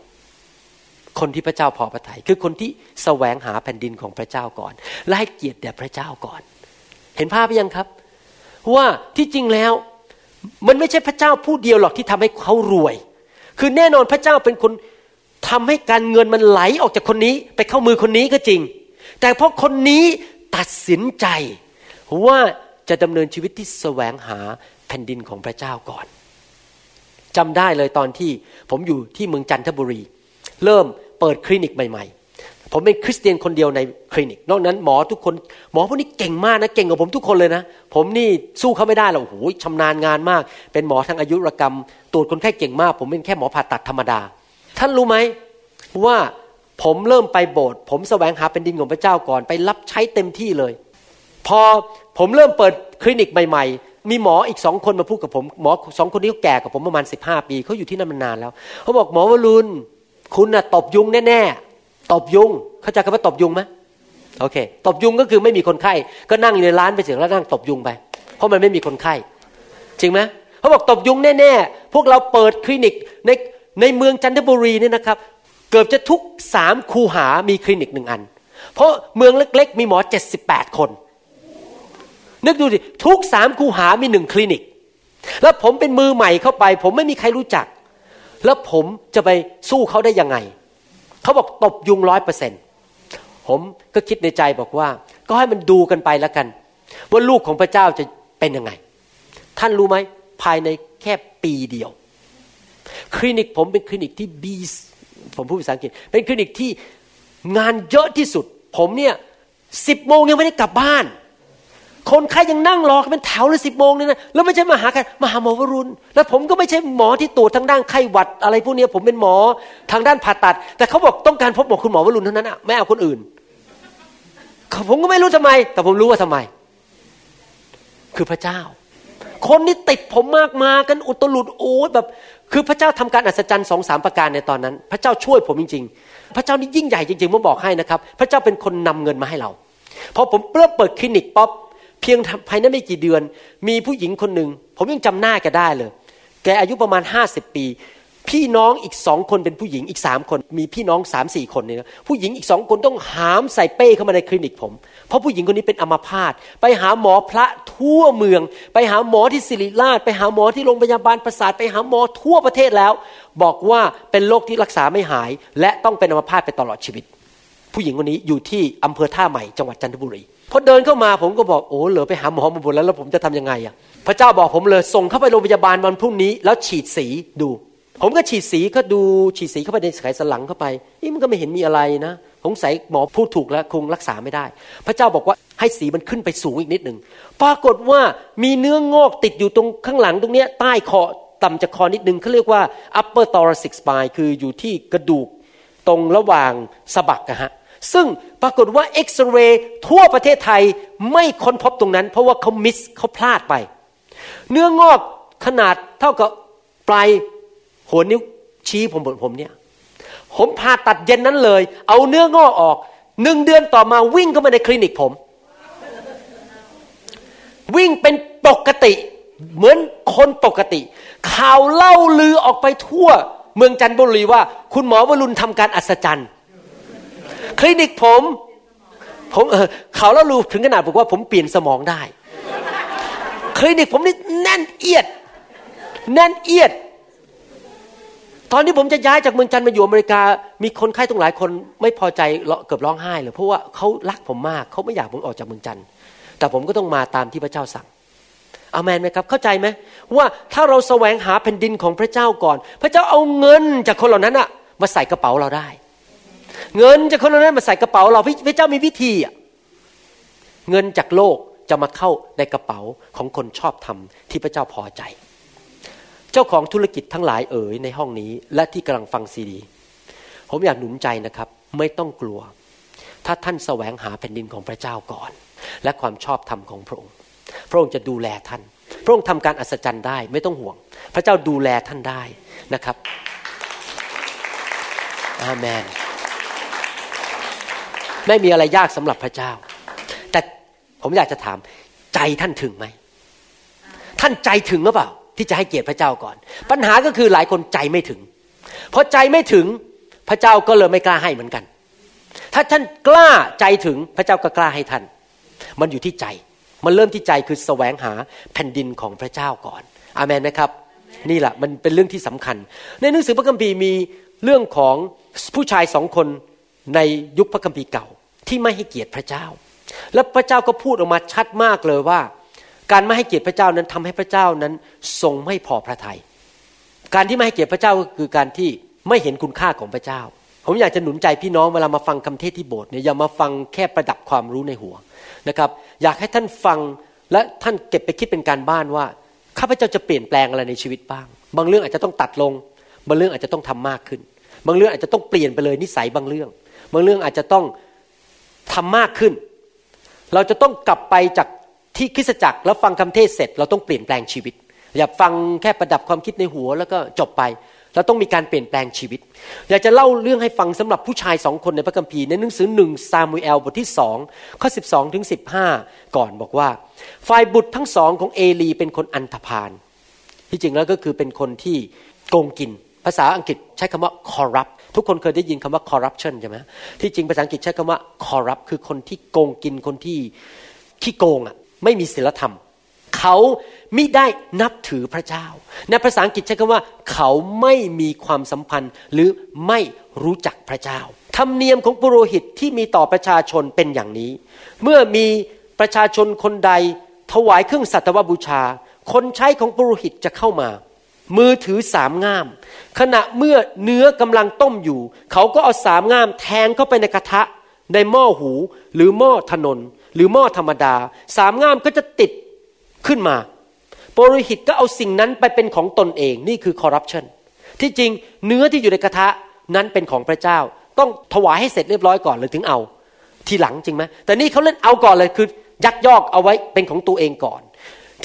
คนที่พระเจ้าพอพระทยัยคือคนที่แสวงหาแผ่นดินของพระเจ้าก่อนและให้เกียรติแด่พระเจ้าก่อน เห็นภาพยังครับ ว่าที่จริงแล้ว มันไม่ใช่พระเจ้าผู้เดียวหรอกที่ทำให้เขารวย คือแน่นอนพระเจ้าเป็นคนทำให้การเงินมันไหลออกจากคนนี้ ไปเข้ามือคนนี้ก็จริง แต่เพราะคนนี้ตัดสินใจว่าจะดำเนินชีวิตที่แสวงหาแผ่นดินของพระเจ้าก่อนจำได้เลยตอนที่ผมอยู่ที่เมืองจันทบุรี เริ่มเปิดคลินิกใหม่ ผมเป็นคริสเตียนคนเดียวในคลินิก นอกนั้นหมอทุกคน หมอพวกนี้เก่งมากนะ เก่งกว่าผมทุกคนเลยนะ ผมนี่สู้เขาไม่ได้หรอกโอ้โหชำนาญงานมาก เป็นหมอทางอายุรกรรม ตรวจคนไข้เก่งมาก ผมเป็นแค่หมอผ่าตัดธรรมดา ท่านรู้ไหมว่าผมเริ่มไปโบสถ์ผมแสวงหาเป็นดินของพระเจ้าก่อน ไปรับใช้เต็มที่เลย พอผมเริ่มเปิดคลินิกใหม่ ๆ มีหมออีกสองคนมาพูดกับผมหมอสองคนนี้เขาแก่กับผมประมาณสิบห้าปีเขาอยู่ที่นั่นมานานแล้วเขาบอกหมอวรุณคุณน่ะตบยุงแน่ๆ ตบยุง เข้าใจคำว่าตบยุงไหมโอเค ตบยุงก็คือไม่มีคนไข้ ก็นั่งอยู่ในร้านไปเสียงแล้วนั่งตบยุงไป เพราะมันไม่มีคนไข้ จริงไหมเขาบอกตบยุงแน่ๆ พวกเราเปิดคลินิกในในเมืองจันทบุรีเนี่ยนะครับ เกือบจะทุกสามคูหามีคลินิกหนึ่งอัน เพราะเมืองเล็กๆ มีหมอเจ็ดสิบแปดคน นึกดูสิทุกสามคูหามีหนึ่งคลินิก แล้วผมเป็นมือใหม่เข้าไป ผมไม่มีใครรู้จัก แล้วผมจะไปสู้เขาได้ยังไง เขาบอกตบยุงร้อยเปอร์เซ็นผมก็คิดในใจบอกว่า ก็ให้มันดูกันไปแล้วกัน ว่าลูกของพระเจ้าจะเป็นยังไง ท่านรู้ไหมภายในแค่ปีเดียว คลินิกผมเป็นคลินิกที่บีผมพูดภาษาอังกฤษเป็นคลินิกที่งานเยอะที่สุด ผมเนี่ยสิบโมงยังไม่ได้กลับบ้าน คนไข้ยังนั่งรอเป็นแถวเลยสิบโมงเนี่ยนะแล้วไม่ใช่มาหาใครมาหาหมอวรุณ แล้วผมก็ไม่ใช่หมอที่ตรวจทางด้านไข้หวัด อะไรพวกนี้ผมเป็นหมอทางด้านผ่าตัด แต่เขาบอกต้องการพบหมอคุณหมอวรุณเท่านั้นอะไม่เอาคนอื่น ผมก็ไม่รู้ทำไม แต่ผมรู้ว่าทำไม คือพระเจ้า คนนี้ติดผมมากมากันอุตลุดโอ้แบบ คือพระเจ้าทำการอัศจรรย์สองสามประการในตอนนั้น พระเจ้าช่วยผมจริง ๆ พระเจ้านี่ยิ่งใหญ่จริงๆผมบอกให้นะครับ พระเจ้าเป็นคนนำเงินมาให้เราพอผมเริ่มเปิดคลินิกป๊อป เพียงภายในไม่กี่เดือน มีผู้หญิงคนหนึ่งผมยังจำหน้าแกได้เลย แกอายุประมาณห้าสิบปี พี่น้องอีกสองคนเป็นผู้หญิงอีกสามคน มีพี่น้องสามสี่คนเนี่ยผู้หญิงอีกสองคนต้องหามใส่เป้เข้ามาในคลินิกผม เพราะผู้หญิงคนนี้เป็นอัมาพาตไปหาหมอพระทั่วเมือง ไปหาหมอที่ศิริราช ไปหาหมอที่โรงพยาบาลประสาทไปหาหมอทั่วประเทศแล้ว บอกว่าเป็นโรคที่รักษาไม่หาย และต้องเป็นอัมาพาตไปตลอดชีวิต ผู้หญิงคนนี้อยู่ที่อำเภอท่าใหม่จังหวัดจันทบุรีพอเดินเข้ามาผมก็บอกโอ้เหลือไปหาหมอมาหมดแล้วแล้วผมจะทํำยังไงอะพระเจ้าบอกผมเลยส่งเข้าไปโรงพยาบาลวันพรุ่งนี้ แล้วฉีดสีดู ผมก็ฉีดสีก็ดูฉีดสีเข้าไปในไขสันหลังเข้าไปนี่มันก็ไม่เห็นมีอะไรนะสงสัยหมอพูดถูกแล้วคงรักษาไม่ได้ พระเจ้าบอกว่าให้สีมันขึ้นไปสูงอีกนิดหนึ่งปรากฏว่ามีเนื้องอกติดอยู่ตรงข้างหลังตรงเนี้ยใต้คอต่ำจากคอนิดนึงเขาเรียกว่า upper thoracic spine คืออยู่ที่กระดูกตรงระหว่างสะบักนะฮะ ซึ่งปรากฏว่าเอ็กซเรย์ทั่วประเทศไทยไม่ค้นพบตรงนั้น เพราะว่าเขามิสเขาพลาดไป เนื้องอกขนาดเท่ากับปลายหัวนิ้วชี้ผมผมเนี่ยผมผ่าตัดเย็นนั้นเลย เอาเนื้องอกออกหนึ่งเดือนต่อมาวิ่งเข้ามาในคลินิกผม วิ่งเป็นปกติเหมือนคนปกติ ข่าวเล่าลือออกไปทั่ว เมืองจันทบุรีว่า คุณหมอวรุณทำการอัศจรรย์ คลินิกผม ผมเออเขาแล้วรู้ถึงขนาดบอกว่าผมเปลี่ยนสมองได้ คลินิกผมนี่แน่นเอียด แน่นเอียด ตอนที่ผมจะย้ายจากเมืองจันทร์มาอยู่อเมริกา มีคนไข้ต้องหลายคนไม่พอใจเกือบร้องไห้เลยเพราะว่าเขารักผมมากเขาไม่อยากผมออกจากเมืองจันทร์แต่ผมก็ต้องมาตามที่พระเจ้าสั่งอามันไหมครับ เข้าใจไหมว่าถ้าเราแสวงหาแผ่นดินของพระเจ้าก่อน พระเจ้าเอาเงินจากคนเหล่านั้นอะมาใส่กระเป๋าเราได้ เงินจากคนเหล่านั้นมาใส่กระเป๋าเราพระเจ้ามีวิธีอะเงินจากโลกจะมาเข้าในกระเป๋าของคนชอบทำที่พระเจ้าพอใจ เจ้าของธุรกิจทั้งหลายเอ๋ยในห้องนี้ และที่กำลังฟังซีดี ผมอยากหนุนใจนะครับ ไม่ต้องกลัว ถ้าท่านแสวงหาแผ่นดินของพระเจ้าก่อน และความชอบธรรมของพระองค์ พระองค์จะดูแลท่าน พระองค์ทำการอัศจรรย์ได้ ไม่ต้องห่วง พระเจ้าดูแลท่านได้นะครับอาเมน ไม่มีอะไรยากสำหรับพระเจ้า แต่ผมอยากจะถามใจท่านถึงไหม ท่านใจถึงหรือเปล่า ที่จะให้เกียรติพระเจ้าก่อน ปัญหาก็คือหลายคนใจไม่ถึง เพราะใจไม่ถึงพระเจ้าก็เลยไม่กล้าให้เหมือนกัน ถ้าท่านกล้าใจถึงพระเจ้าก็กล้าให้ท่าน มันอยู่ที่ใจ มันเริ่มที่ใจคือแสวงหาแผ่นดินของพระเจ้าก่อน อามันไหมครับ นี่แหละมันเป็นเรื่องที่สำคัญ ในหนังสือพระคัมภีร์มีเรื่องของผู้ชายสองคน ในยุคพระคัมภีร์เก่าที่ไม่ให้เกียรติพระเจ้า และพระเจ้าก็พูดออกมาชัดมากเลยว่า การไม่ให้เกียรติพระเจ้านั้นทำให้พระเจ้านั้นทรงไม่พอพระทยัยการที่ไม่ให้เกียรติพระเจ้าก็คือการที่ไม่เห็นคุณค่าของพระเจ้า ผมอยากจะหนุนใจพี่น้องเวลามาฟังคำเทศที่โบสถ์เนี่ยอย่ามาฟังแค่ประดับความรู้ในหัวนะครับอยากให้ท่านฟังและท่านเก็บไปคิดเป็นการบ้านว่าข้าพเจ้าจะเปลี่ยนแปลงอะไรในชีวิตบ้าง บางเรื่องอาจจะต้องตัดลง บางเรื่องอาจจะต้องทำมากขึ้น บางเรื่องอาจจะต้องเปลี่ยนไปเลยนิสัยบางเรื่อง บางเรื่องอาจจะต้องทำมากขึ้น เราจะต้องกลับไปจากที่คริสจักรแล้วฟังคำเทศเสร็จ เราต้องเปลี่ยนแปลงชีวิต อย่าฟังแค่ประดับความคิดในหัวแล้วก็จบไป เราต้องมีการเปลี่ยนแปลงชีวิต อยากจะเล่าเรื่องให้ฟังสำหรับผู้ชายสองคนในพระคัมภีร์ในหนังสือหนึ่งซามูเอลบทที่สองข้อสิบสองถึงสิบห้าก่อนบอกว่า ฝ่ายบุตรทั้งสองของเอลีเป็นคนอันธพาลที่จริงแล้วก็คือเป็นคนที่โกงกิน ภาษาอังกฤษใช้คำว่า corrupt ทุกคนเคยได้ยินคำว่า corruption ใช่ไหมที่จริงภาษาอังกฤษใช้คำว่า corrupt คือคนที่โกงกินคนที่ขี้โกงอะไม่มีศีลธรรม เขาไม่ได้นับถือพระเจ้า ในภาษาอังกฤษใช้คำว่า เขาไม่มีความสัมพันธ์ หรือไม่รู้จักพระเจ้า ธรรมเนียมของปุโรหิตที่มีต่อประชาชนเป็นอย่างนี้ เมื่อมีประชาชนคนใดถวายเครื่องสัตวบูชา คนใช้ของปุโรหิตจะเข้ามา มือถือสามง่าม ขณะเมื่อเนื้อกำลังต้มอยู่ เขาก็เอาสามง่ามแทงเข้าไปในกระทะ ในหม้อหู หรือหม้อถนน หรือหม้อธรรมดา สามง่ามก็จะติดขึ้นมาปุโรหิตก็เอาสิ่งนั้นไปเป็นของตนเองนี่คือคอร์รัปชันที่จริงเนื้อที่อยู่ในกระทะนั้นเป็นของพระเจ้า ต้องถวายให้เสร็จเรียบร้อยก่อนเลยถึงเอา ทีหลังจริงไหมแต่นี่เขาเล่นเอาก่อนเลยคือยักยอกเอาไว้เป็นของตัวเองก่อน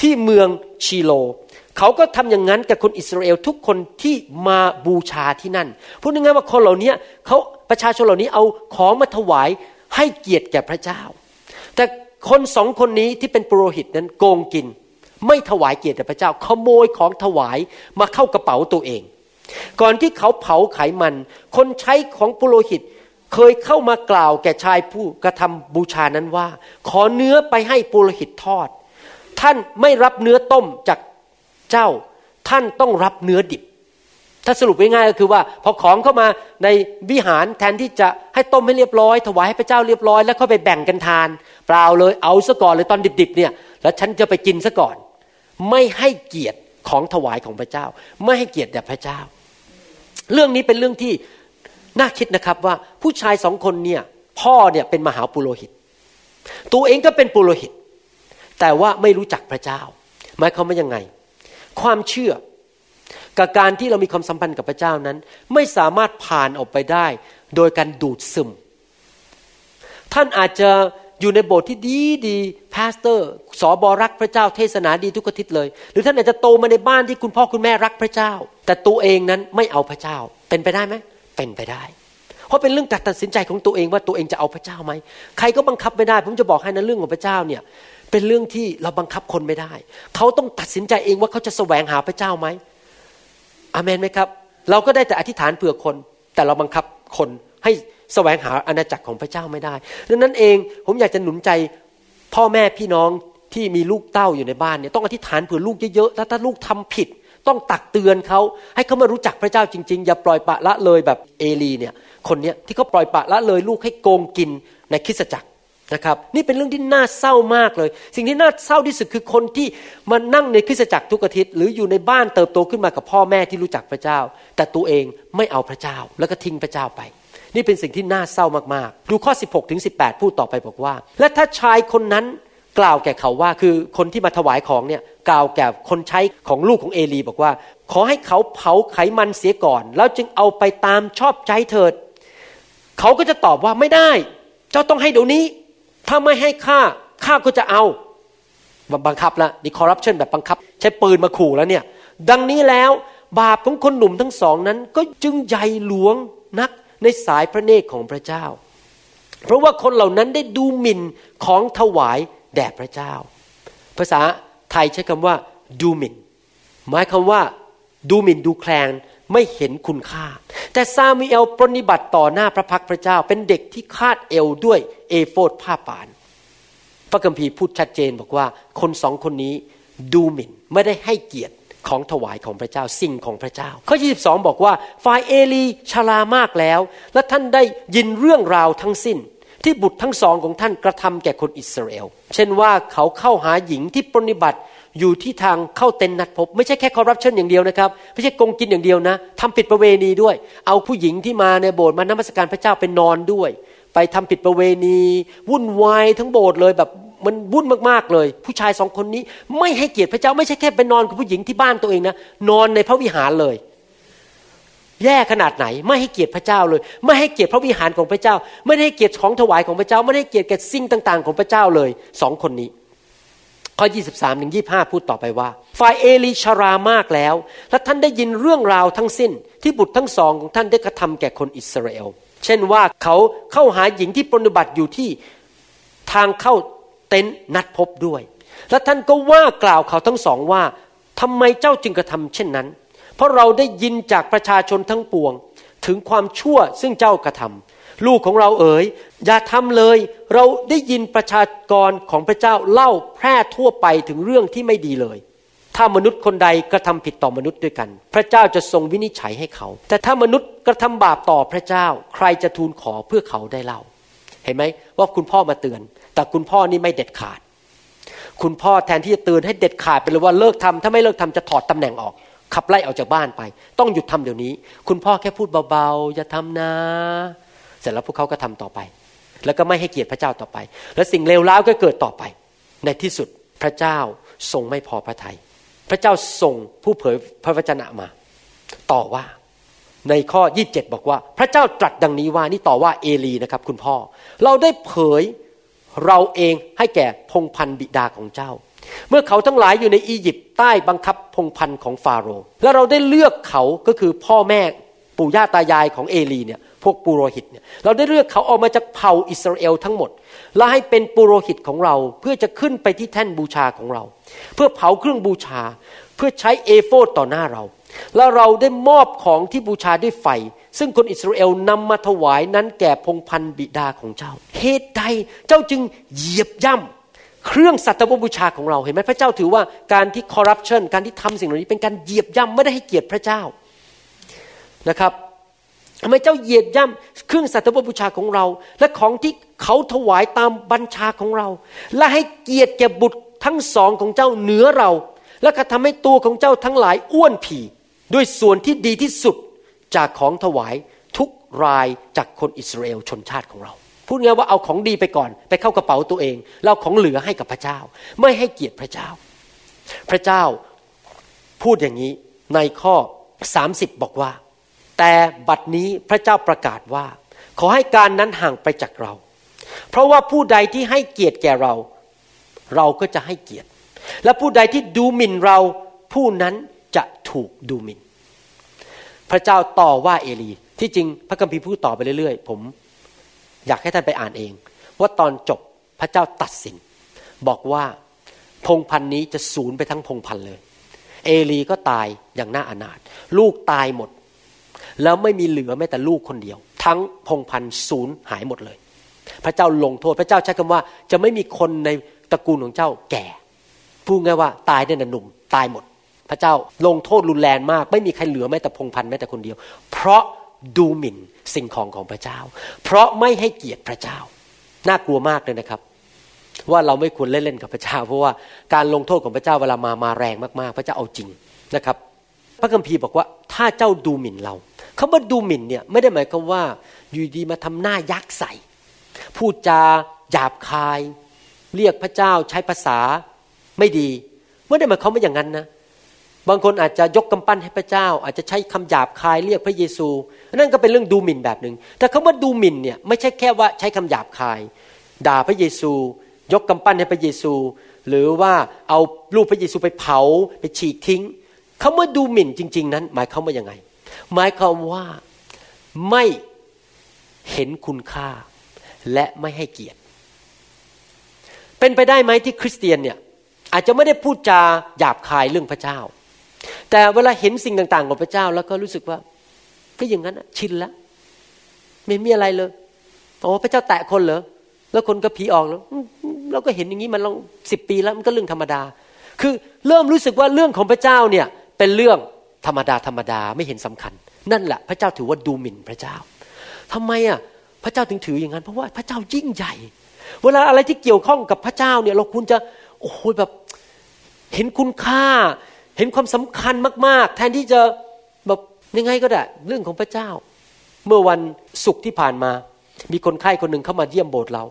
ที่เมืองชีโล เขาก็ทำอย่างนั้นกับคนอิสราเอลทุกคนที่มาบูชาที่นั่น พูดง่ายๆว่าคนเหล่านี้เขาประชาชนเหล่านี้เอาของมาถวายให้เกียรติแก่พระเจ้า แต่คนสองคนนี้ที่เป็นปุโรหิตนั้นโกงกิน ไม่ถวายเกียรติแด่พระเจ้า ขโมยของถวายมาเข้ากระเป๋าตัวเอง ก่อนที่เขาเผาไขมัน คนใช้ของปุโรหิตเคยเข้ามากล่าวแก่ชายผู้กระทำบูชานั้นว่า ขอเนื้อไปให้ปุโรหิตทอด ท่านไม่รับเนื้อต้มจาก เจ้า ท่านต้องรับเนื้อดิบ ถ้าสรุปง่ายๆก็คือว่า พอของเข้ามาในวิหารแทนที่จะให้ต้มให้เรียบร้อย ถวายให้พระเจ้าเรียบร้อยแล้วค่อยไปแบ่งกันทาน เปล่าเลยเอาซะก่อนเลยตอนดิบๆเนี่ย แล้วฉันจะไปกินซะก่อน ไม่ให้เกียรติของถวายของพระเจ้า ไม่ให้เกียรติแด่พระเจ้า เรื่องนี้เป็นเรื่องที่น่าคิดนะครับว่าผู้ชายสองคนเนี่ยพ่อเนี่ยเป็นมหาปุโรหิต ตัวเองก็เป็นปุโรหิต แต่ว่าไม่รู้จักพระเจ้าหมายความว่ายังไง ความเชื่อ กับการที่เรามีความสัมพันธ์กับพระเจ้านั้น ไม่สามารถผ่านออกไปได้ โดยการดูดซึม ท่านอาจจะอยู่ในโบสถ์ที่ดีดี pastor สอบอรักพระเจ้าเทศนาดีทุกอาทิตย์เลย หรือท่านอาจจะโตมาในบ้านที่คุณพ่อคุณแม่รักพระเจ้า แต่ตัวเองนั้นไม่เอาพระเจ้า เป็นไปได้ไหมเป็นไปได้ เพราะเป็นเรื่องการตัดสินใจของตัวเองว่าตัวเองจะเอาพระเจ้าไหมใครก็บังคับไม่ได้ ผมจะบอกให้นะเรื่องของพระเจ้าเนี่ย เป็นเรื่องที่เราบังคับคนไม่ได้ เขาต้องตัดสินใจเองว่าเขาจะแสวงหาพระเจ้าไหมอามนไหมครับ เราก็ได้แต่อธิษฐานเผื่อคน แต่เราบังคับคนให้แสวงหาอาณาจักรของพระเจ้าไม่ได้ดังนั้นเองผมอยากจะหนุนใจพ่อแม่พี่น้องที่มีลูกเต้าอยู่ในบ้านเนี่ยต้องอธิษฐานเผื่อลูกเยอะๆถ้าถ้าลูกทำผิด ต้องตักเตือนเขาให้เขามารู้จักพระเจ้าจริงๆ อย่าปล่อยปะละเลยแบบเอลีเนี่ยคนเนี้ยที่เขาปล่อยปะละเลยลูกให้โกงกินในคริสตจักร นะครับนี่เป็นเรื่องที่น่าเศร้ามากเลย สิ่งที่น่าเศร้าที่สุดคือคนที่มานั่งในคริสตจักรทุกอาทิตย์ หรืออยู่ในบ้านเติบโตขึ้นมากับพ่อแม่ที่รู้จักพระเจ้า แต่ตัวเองไม่เอาพระเจ้า แล้วก็ทิ้งพระเจ้าไป นี่เป็นสิ่งที่น่าเศร้ามากๆ ดูข้อ 16ถึง18 พูดต่อไปบอกว่า และถ้าชายคนนั้นกล่าวแก่เขาว่าคือคนที่มาถวายของเนี่ยกล่าวแก่คนใช้ของลูกของเอลีบอกว่า ขอให้เขาเผาไขมันเสียก่อน แล้วจึงเอาไปตามชอบใจเถิด เขาก็จะตอบว่าไม่ได้ เจ้าต้องให้เดี๋ยวนี้ ถ้าไม่ให้ข้าข้าก็จะเอาบังคับและนี่คอร์รัปชันแบบบังคับ ใช้ปืนมาขู่แล้วเนี่ย ดังนี้แล้วบาปของคนหนุ่มทั้งสองนั้น ก็จึงใหญ่หลวงนักในสายพระเนตรของพระเจ้า เพราะว่าคนเหล่านั้นได้ดูหมิ่นของถวายแด่พระเจ้า ภาษาไทยใช้คำว่า ดูหมิ่นหมายคำว่า ดูหมิ่นดูแคลน ไม่เห็นคุณค่า แต่ซามูเอลปรนิบัติต่อหน้าพระพักพระเจ้า เป็นเด็กที่คาดเอวด้วยเอโฟดผ้าป่าน พระคัมภีร์พูดชัดเจนบอกว่า คนสองคนนี้ดูหมิ่นไม่ได้ให้เกียรติของถวายของพระเจ้าสิ่งของพระเจ้า ข้อ 22 บอกว่าฝ่ายเอลีชรามากแล้ว และท่านได้ยินเรื่องราวทั้งสิ้น ที่บุตรทั้งสองของท่านกระทำแก่คนอิสราเอล เช่นว่าเขาเข้าหาหญิงที่ปฏิบัติ อยู่ที่ทางเข้าเต็นนัดพบ ไม่ใช่แค่คอร์รัปชันอย่างเดียวนะครับ ไม่ใช่โกงกินอย่างเดียวนะทำผิดประเวณีด้วย เอาผู้หญิงที่มาในโบสถ์มานมัสการพระเจ้าไปนอนด้วย ไปทำผิดประเวณี วุ่นวายทั้งโบสถ์เลยแบบมันวุ่นมากๆเลย ผู้ชายสองคนนี้ไม่ให้เกียรติพระเจ้าไม่ใช่แค่ไปนอนกับผู้หญิงที่บ้านตัวเองนะนอนในพระวิหารเลย แย่ขนาดไหน ไม่ให้เกียรติพระเจ้าเลย ไม่ให้เกียรติพระวิหารของพระเจ้า ไม่ให้เกียรติของถวายของพระเจ้า ไม่ให้เกียรติแก่สิ่งต่าง ๆ ของพระเจ้าเลยสองคนนี้ ข้อ 23ถึง25 พูดต่อไปว่า ฝ่ายเอลีชารามากแล้ว และท่านได้ยินเรื่องราวทั้งสิ้น ที่บุตรทั้งสองของท่านได้กระทำแก่คนอิสราเอล เช่นว่าเขาเข้าหาหญิงที่ปฏิบัติอยู่ที่ทางเข้าเต็นท์นัดพบด้วย และท่านก็ว่ากล่าวเขาทั้งสองว่าทำไมเจ้าจึงกระทำเช่นนั้น เพราะเราได้ยินจากประชาชนทั้งปวง ถึงความชั่วซึ่งเจ้ากระทำ ลูกของเราเอ๋ยอย่าทำเลย เราได้ยินประชากรของพระเจ้าเล่าแพร่ทั่วไปถึงเรื่องที่ไม่ดีเลย ถ้ามนุษย์คนใดกระทำผิดต่อมนุษย์ด้วยกัน พระเจ้าจะทรงวินิจฉัยให้เขา แต่ถ้ามนุษย์กระทำบาปต่อพระเจ้า ใครจะทูลขอเพื่อเขาได้เล่า เห็นไหมว่าคุณพ่อมาเตือน แต่คุณพ่อนี่ไม่เด็ดขาด คุณพ่อแทนที่จะเตือนให้เด็ดขาดไปเลยว่าเลิกทำถ้าไม่เลิกทำจะถอดตำแหน่งออกขับไล่ออกจากบ้านไป ต้องหยุดทำเดี๋ยวนี้ คุณพ่อแค่พูดเบาๆอย่าทำนะ สร็จแล้วพวกเขาก็ทำต่อไป แล้วก็ไม่ให้เกียรติพระเจ้าต่อไป และสิ่งเลวร้ายก็เกิดต่อไป ในที่สุดพระเจ้าทรงไม่พอพระทยัยพระเจ้าส่งผู้เผยพระวจนะมา ต่อว่าในข้อ 27 บอกว่า พระเจ้าตรัสดังนี้ว่านี่ต่อว่าเอลีนะครับ คุณพ่อ เราได้เผยเราเองให้แก่พงพันธ์บิดาของเจ้า เมื่อเขาทั้งหลายอยู่ในอียิปต์ใต้บังคับพงพันธ์ของฟาโรห์และเราได้เลือกเขาก็คือพ่อแม่ปู่ย่าตายายของเอลีเนี่ย พวกปุโรหิตเนี่ยเราได้เลือกเขาออกมาจากเผ่าอิสราเอลทั้งหมด และให้เป็นปุโรหิตของเราเพื่อจะขึ้นไปที่แท่นบูชาของเรา เพื่อเผาเครื่องบูชา เพื่อใช้เอโฟดต่อหน้าเรา แล้วเราได้มอบของที่บูชาด้วยไฟ ซึ่งคนอิสราเอลนำมาถวายนั้นแก่พงพันธ์บิดาของเจ้าเหตุใดเจ้าจึงเหยียบย่ำเครื่องสัตว์บูชาของเราเห็นไหมพระเจ้าถือว่าการที่คอร์รัปชันการที่ทำสิ่งเหล่านี้เป็นการเหยียบย่ำไม่ได้ให้เกียรติพระเจ้านะครับ ทำไมเจ้าเหยียดย่ำเครื่องสัตว์บูชาของเรา และของที่เขาถวายตามบัญชาของเรา และให้เกียรติแก่บุตรทั้งสองของเจ้าเหนือเรา และก็ทำให้ตัวของเจ้าทั้งหลายอ้วนผีด้วยส่วนที่ดีที่สุดจากของถวายทุกรายจากคนอิสราเอลชนชาติของเรา พูดง่ายว่าเอาของดีไปก่อน ไปเข้ากระเป๋าตัวเองแล้วของเหลือให้กับพระเจ้า ไม่ให้เกียรติพระเจ้า พระเจ้าพูดอย่างนี้ในข้อ 30 บอกว่า แต่บัดนี้พระเจ้าประกาศว่า ขอให้การนั้นห่างไปจากเรา เพราะว่าผู้ใดที่ให้เกียรติแก่เรา เราก็จะให้เกียรติ และผู้ใดที่ดูหมิ่นเราผู้นั้นจะถูกดูหมิ่น พระเจ้าต่อว่าเอลี ที่จริงพระคัมภีร์พูดต่อไปเรื่อยๆ ผมอยากให้ท่านไปอ่านเอง ว่าตอนจบพระเจ้าตัดสิน บอกว่าพงพันนี้จะสูญไปทั้งพงพันเลย เอลีก็ตายอย่างน่าอนาถลูกตายหมด แล้วไม่มีเหลือแม้แต่ลูกคนเดียว ทั้งพงพันธุ์ศูนย์หายหมดเลย พระเจ้าลงโทษพระเจ้าใช้คำว่า จะไม่มีคนในตระกูลของเจ้าแก่พูดง่ายว่าตายได้แต่หนุ่มตายหมด พระเจ้าลงโทษรุนแรงมาก ไม่มีใครเหลือแม้แต่พงพันธุ์แม้แต่คนเดียว เพราะดูหมิ่นสิ่งของของพระเจ้า เพราะไม่ให้เกียรติพระเจ้า น่ากลัวมากเลยนะครับ ว่าเราไม่ควรเล่นๆกับพระเจ้า เพราะว่าการลงโทษของพระเจ้าเวลามามาแรงมากๆ พระเจ้าเอาจริงนะครับ พระคัมภีร์บอกว่าถ้าเจ้าดูหมิ่นเรา คาว่าดูหมิ่นเนี่ยไม่ได้หมายความว่า อยู่ดีมาทำหน้ายักษ์ใส่พูดจาหยาบคาย เรียกพระเจ้าใช้ภาษาไม่ดีไม่ได้หมายความว่าอย่างนั้นนะบางคนอาจจะยกกำปั้นให้พระเจ้า อาจจะใช้คำหยาบคายเรียกพระเยซู นั่นก็เป็นเรื่องดูหมิ่นแบบหนึ่งแต่คำว่าดูหมิ่นเนี่ยไม่ใช่แค่ว่าใช้คำหยาบคาย ด่าพระเยซู ยกกำปั้นให้พระเยซู หรือว่าเอารูปพระเยซูไปเผาไปฉีกทิ้งคำว่าดูหมิ่นจริง ๆ นั้น หมายความว่ายังไง หมายความว่าไม่เห็นคุณค่าและไม่ให้เกียรติ เป็นไปได้ไหมที่คริสเตียนเนี่ยอาจจะไม่ได้พูดจาหยาบคายเรื่องพระเจ้า แต่เวลาเห็นสิ่งต่างๆของพระเจ้าแล้วก็รู้สึกว่า ก็อย่างนั้นชินแล้วไม่มีอะไรเลยโอ้พระเจ้าแตะคนเหรอแล้วคนก็ผีออกแล้วเราก็เห็นอย่างนี้มันลองสิบปีแล้วมันก็เรื่องธรรมดา คือเริ่มรู้สึกว่าเรื่องของพระเจ้าเนี่ยเป็นเรื่อง ธรรมดาธรรมดาไม่เห็นสำคัญ นั่นแหละพระเจ้าถือว่าดูหมิ่นพระเจ้าทำไมอะพระเจ้าถึงถืออย่างนั้นเพราะว่าพระเจ้ายิ่งใหญ่ เวลาอะไรที่เกี่ยวข้องกับพระเจ้าเนี่ยเราควรจะโอ้โหแบบเห็นคุณค่า เห็นความสำคัญมาก ๆ แทนที่จะแบบยังไงก็ได้ เรื่องของพระเจ้า เมื่อวันศุกร์ที่ผ่านมา มีคนไข้คนหนึ่งเข้ามาเยี่ยมโบสถ์เรา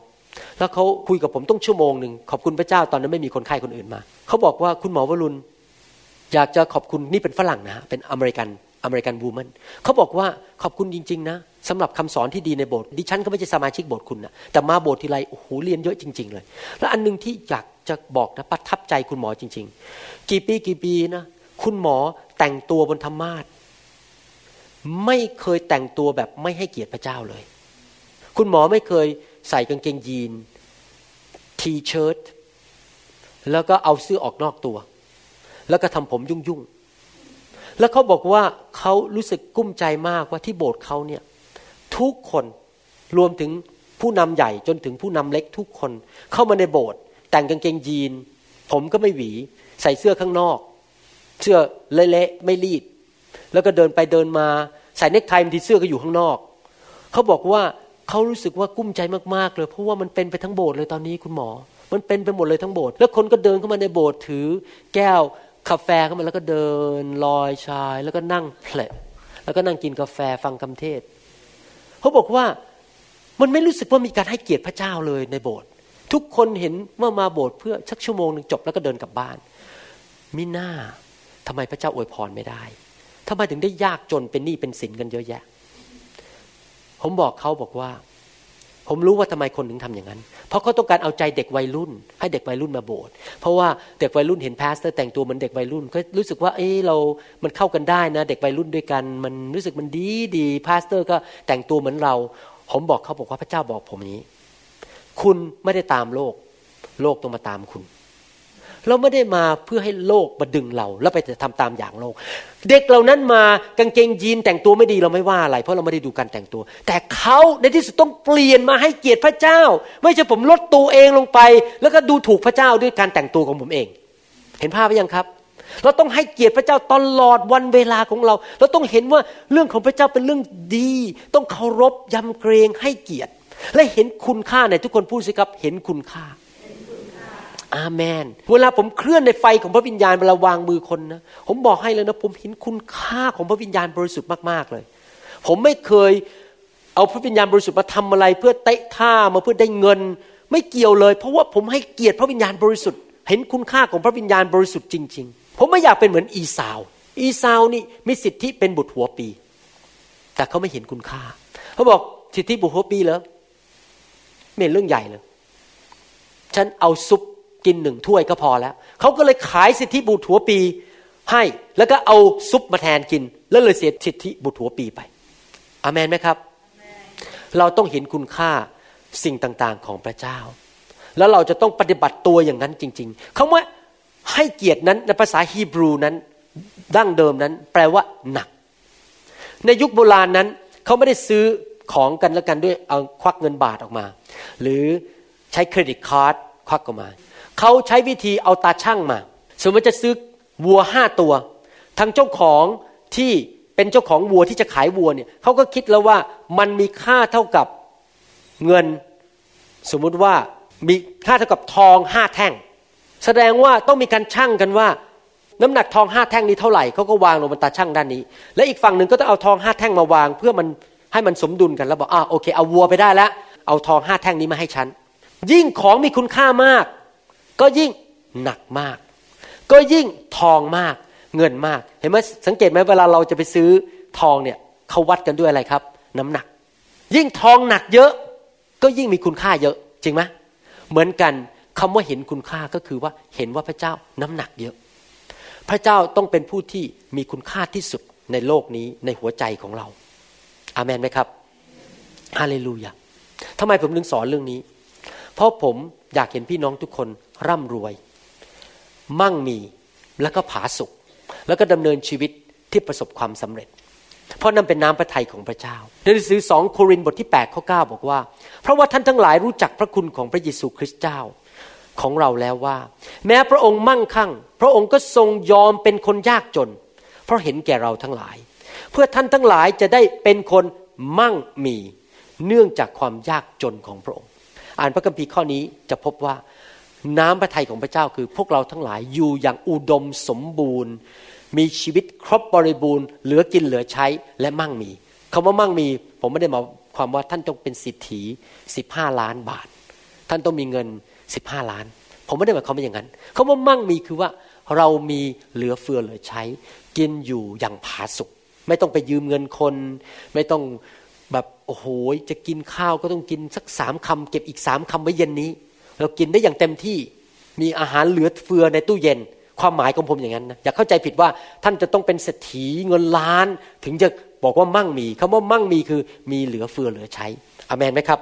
แล้วเขาคุยกับผมต้องชั่วโมงหนึ่งขอบคุณพระเจ้าตอนนั้นไม่มีคนไข้คนอื่นมาเขาบอกว่าคุณหมอวรุณ อยากจะขอบคุณนี่เป็นฝรั่งนะเป็นอเมริกันอเมริกันบูมันเขาบอกว่าขอบคุณจริง ๆ นะสำหรับคำสอนที่ดีในโบสถ์ดิฉันก็ไม่ใช่สมาชิกโบสถ์คุณนะแต่มาโบสถ์ทีไรโอ้โหเรียนเยอะจริง ๆ เลย แล้วอันนึงที่อยากจะบอกนะประทับใจคุณหมอจริง ๆ กี่ปีกี่ปีนะคุณหมอแต่งตัวบนธรรมาทไม่เคยแต่งตัวแบบไม่ให้เกียรติพระเจ้าเลย คุณหมอไม่เคยใส่กางเกงยีน ทีเชิ้ตแล้วก็เอาเสื้อออกนอกตัว แล้วก็ทำผมยุ่งๆแล้วเขาบอกว่าเขารู้สึกกุ้มใจมากว่าที่โบสถ์เขาเนี่ยทุกคนรวมถึงผู้นำใหญ่จนถึงผู้นำเล็กทุกคน เข้ามาในโบสถ์แต่งกางเกงยีน ผมก็ไม่หวี ใส่เสื้อข้างนอก เสื้อเละๆไม่รีด แล้วก็เดินไปเดินมาใส่เนคไทม์ที่เสื้อก็อยู่ข้างนอก เขาบอกว่าเขารู้สึกว่ากุ้มใจมากๆเลยเพราะว่ามันเป็นไปทั้งโบสถ์เลยตอนนี้คุณหมอ มันเป็นไปหมดเลยทั้งโบสถ์แล้วคนก็เดินเข้ามาในโบสถ์ถือ แก้ว กาแฟเข้ามาแล้วก็เดินลอยชาย แล้วก็นั่งเพลแล้วก็นั่งกินกาแฟฟังคำเทศเขาบอกว่ามันไม่รู้สึกว่ามีการให้เกียรติพระเจ้าเลยในโบสถ์ทุกคนเห็นว่ามาโบสถ์เพื่อสักชั่วโมงหนึ่งจบแล้วก็เดินกลับบ้านมิหน้าทำไมพระเจ้าอวยพรไม่ได้ทำไมถึงได้ยากจนเป็นหนี้เป็นสินกันเยอะแยะ ผมบอกเขาบอกว่า ผมรู้ว่าทำไมคนถึงทำอย่างนั้น เพราะเขาต้องการเอาใจเด็กวัยรุ่น ให้เด็กวัยรุ่นมาโบสถ์เพราะว่าเด็กวัยรุ่นเห็น pastor แต่งตัวเหมือนเด็กวัยรุ่นก็รู้สึกว่าเออเรา มันเข้ากันได้นะ เด็กวัยรุ่นด้วยกัน มันรู้สึกมันดีดี pastor ก็แต่งตัวเหมือนเรา ผมบอกเขาบอกว่าพระเจ้าบอกผมนี้ คุณไม่ได้ตามโลก โลกต้องมาตามคุณ เราไม่ได้มาเพื่อให้โลกมาดึงเรา แล้วไปทำตามอย่างโลก เด็กเหล่านั้นมากางเกงยีนแต่งตัวไม่ดีเราไม่ว่าอะไร เพราะเราไม่ได้ดูการแต่งตัว แต่เขาในที่สุดต้องเปลี่ยนมาให้เกียรติพระเจ้า ไม่ใช่ผมลดตัวเองลงไป แล้วก็ดูถูกพระเจ้าด้วยการแต่งตัวของผมเอง เห็นภาพไหมยังครับเราต้องให้เกียรติพระเจ้าตลอดวันเวลาของเรา เราต้องเห็นว่าเรื่องของพระเจ้าเป็นเรื่องดี ต้องเคารพยำเกรงให้เกียรติ และเห็นคุณค่าในทุกคนพูดสิครับ เห็นคุณค่า อาเมน เวลาผมเคลื่อนในไฟของพระวิญญาณเวลาวางมือคนนะ ผมบอกให้เลยนะ ผมเห็นคุณค่าของพระวิญญาณบริสุทธิ์มากๆเลย ผมไม่เคยเอาพระวิญญาณบริสุทธิ์มาทำอะไร เพื่อเตะท่ามาเพื่อได้เงิน ไม่เกี่ยวเลย เพราะว่าผมให้เกียรติพระวิญญาณบริสุทธิ์ เห็นคุณค่าของพระวิญญาณบริสุทธิ์จริง ๆ ผมไม่อยากเป็นเหมือนอีสาว อีสาวนี่มีสิทธิเป็นบุตรหัวปี แต่เขาไม่เห็นคุณค่า เขาบอกสิทธิบุตรหัวปีเหรอไม่เห็นเรื่องใหญ่เลยฉันเอาซุป กินหนึ่งถ้วยก็พอแล้วเขาก็เลยขายสิทธิบุตรหัวปี ให้แล้วก็เอาซุปมาแทนกิน แล้วเลยเสียสิทธิบุตรหัวปีไปอาเมนไหมครับ เราต้องเห็นคุณค่าสิ่งต่างๆของพระเจ้า แล้วเราจะต้องปฏิบัติตัวอย่างนั้นจริง ๆคำว่าให้เกียรตินั้นในภาษาฮีบรูนั้นดั้งเดิมนั้น แปลว่าหนัก ในยุคโบราณนั้นเขาไม่ได้ซื้อของกันแล้วกันด้วยเอาควักเงินบาทออกมา หรือใช้ credit cardควักออกมา เขาใช้วิธีเอาตาช่างมา สมมติจะซื้อวัวห้าตัว ทางเจ้าของที่เป็นเจ้าของวัวที่จะขายวัวเนี่ยเขาก็คิดแล้วว่ามันมีค่าเท่ากับเงิน สมมุติว่ามีค่าเท่ากับทองห้าแท่ง แสดงว่าต้องมีการชั่งกันว่า น้ำหนักทองห้าแท่งนี้เท่าไหร่เขาก็วางลงบนตาช่างด้านนี้ และอีกฝั่งหนึ่งก็ต้องเอาทองห้าแท่งมาวาง เพื่อมันให้มันสมดุลกันแล้วบอกอ่าโอเคเอาวัวไปได้แล้วเอาทองห้าแท่งนี้มาให้ฉันยิ่งของมีคุณค่ามาก ก็ยิ่งหนักมาก ก็ยิ่งทองมากเงินมาก เห็นไหมสังเกตไหมเวลาเราจะไปซื้อทองเนี่ยเขาวัดกันด้วยอะไรครับ น้ำหนัก ยิ่งทองหนักเยอะ ก็ยิ่งมีคุณค่าเยอะ จริงไหมเหมือนกันคำว่าเห็นคุณค่าก็คือว่าเห็นว่าพระเจ้าน้ำหนักเยอะ พระเจ้าต้องเป็นผู้ที่มีคุณค่าที่สุดในโลกนี้ในหัวใจของเรา อามันไหมครับฮาเลลูยาทำไมผมถึงสอนเรื่องนี้ เพราะผม อยากเห็นพี่น้องทุกคนร่ำรวย มั่งมีแล้วก็ผาสุกแล้วก็ดำเนินชีวิตที่ประสบความสำเร็จ เพราะนั่นเป็นน้ำพระทัยของพระเจ้าในหนังสือสองโครินธ์บทที่8ข้อ9บอกว่า เพราะว่าท่านทั้งหลายรู้จักพระคุณของพระเยซูคริสต์เจ้าของเราแล้วว่า แม้พระองค์มั่งคั่ง พระองค์ก็ทรงยอมเป็นคนยากจน เพราะเห็นแก่เราทั้งหลาย เพื่อท่านทั้งหลายจะได้เป็นคนมั่งมี เนื่องจากความยากจนของพระองค์ อ่านพระคัมภีร์ข้อนี้จะพบว่าน้ำพระทัยของพระเจ้าคือ พวกเราทั้งหลายอยู่อย่างอุดมสมบูรณ์ มีชีวิตครบบริบูรณ์ เหลือกินเหลือใช้และมั่งมีคำว่ามั่งมี ผมไม่ได้มาความว่าท่านต้องเป็นสิทธิสิบห้าล้านบาท ท่านต้องมีเงินสิบห้าล้าน ผมไม่ได้หมายความว่าอย่างนั้นคาว่ามั่งมีคือว่าเรามีเหลือเฟือเหลือใช้ กินอยู่อย่างผาสุกไม่ต้องไปยืมเงินคน ไม่ต้อง โอ้โหจะกินข้าวก็ต้องกินสักสามคำเก็บอีกสามคำไว้เย็นนี้ เรากินได้อย่างเต็มที่มีอาหารเหลือเฟือในตู้เย็น ความหมายของผมอย่างนั้นนะอย่าเข้าใจผิดว่าท่านจะต้องเป็นเศรษฐีเงินล้าน ถึงจะบอกว่ามั่งมีคำว่ามั่งมีคือมีเหลือเฟือเหลือใช้อเมนไหมครับ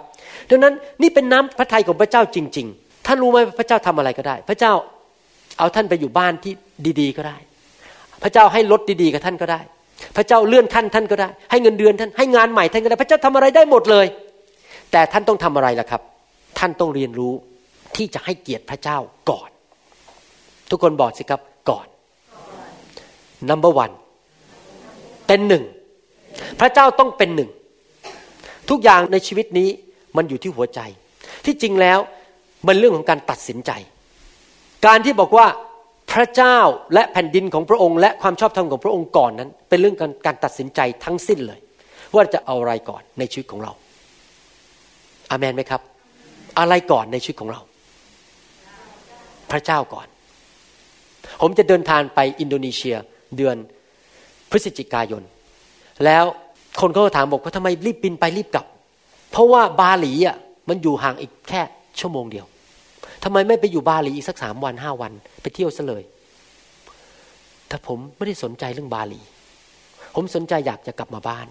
ดังนั้นนี่เป็นน้ำพระทัยของพระเจ้าจริง ๆ ท่านรู้ไหมพระเจ้าทำอะไรก็ได้ พระเจ้าเอาท่านไปอยู่บ้านที่ดี ๆ ก็ได้ พระเจ้าให้รถดีๆ กับท่านก็ได้ พระเจ้าเลื่อนขั้นท่านก็ได้ ให้เงินเดือนท่านให้งานใหม่ท่านก็ได้ พระเจ้าทำอะไรได้หมดเลย แต่ท่านต้องทำอะไรล่ะครับ ท่านต้องเรียนรู้ที่จะให้เกียรติพระเจ้าก่อน ทุกคนบอกสิครับก่อน number one เป็นหนึ่ง พระเจ้าต้องเป็นหนึ่ง ทุกอย่างในชีวิตนี้มันอยู่ที่หัวใจ ที่จริงแล้วมันเรื่องของการตัดสินใจ การที่บอกว่า พระเจ้าและแผ่นดินของพระองค์ และความชอบธรรมของพระองค์ก่อนนั้น เป็นเรื่องการการตัดสินใจทั้งสิ้นเลย ว่าจะเอาอะไรก่อนในชีวิตของเราอามันไหมครับ อะไรก่อนในชีวิตของเรา พระเจ้าก่อน ผมจะเดินทางไปอินโดนีเซียเดือนพฤศจิกายน แล้วคนก็ถามบอกว่าทำไมรีบบินไปรีบกลับ เพราะว่าบาหลีอะมันอยู่ห่างอีกแค่ชั่วโมงเดียว ทำไมไม่ไปอยู่บาหลีอีกสักสามวันห้าวัน ไปเที่ยวซะเลยแต่ผมไม่ได้สนใจเรื่องบาหลี ผมสนใจอยากจะกลับมาบ้าน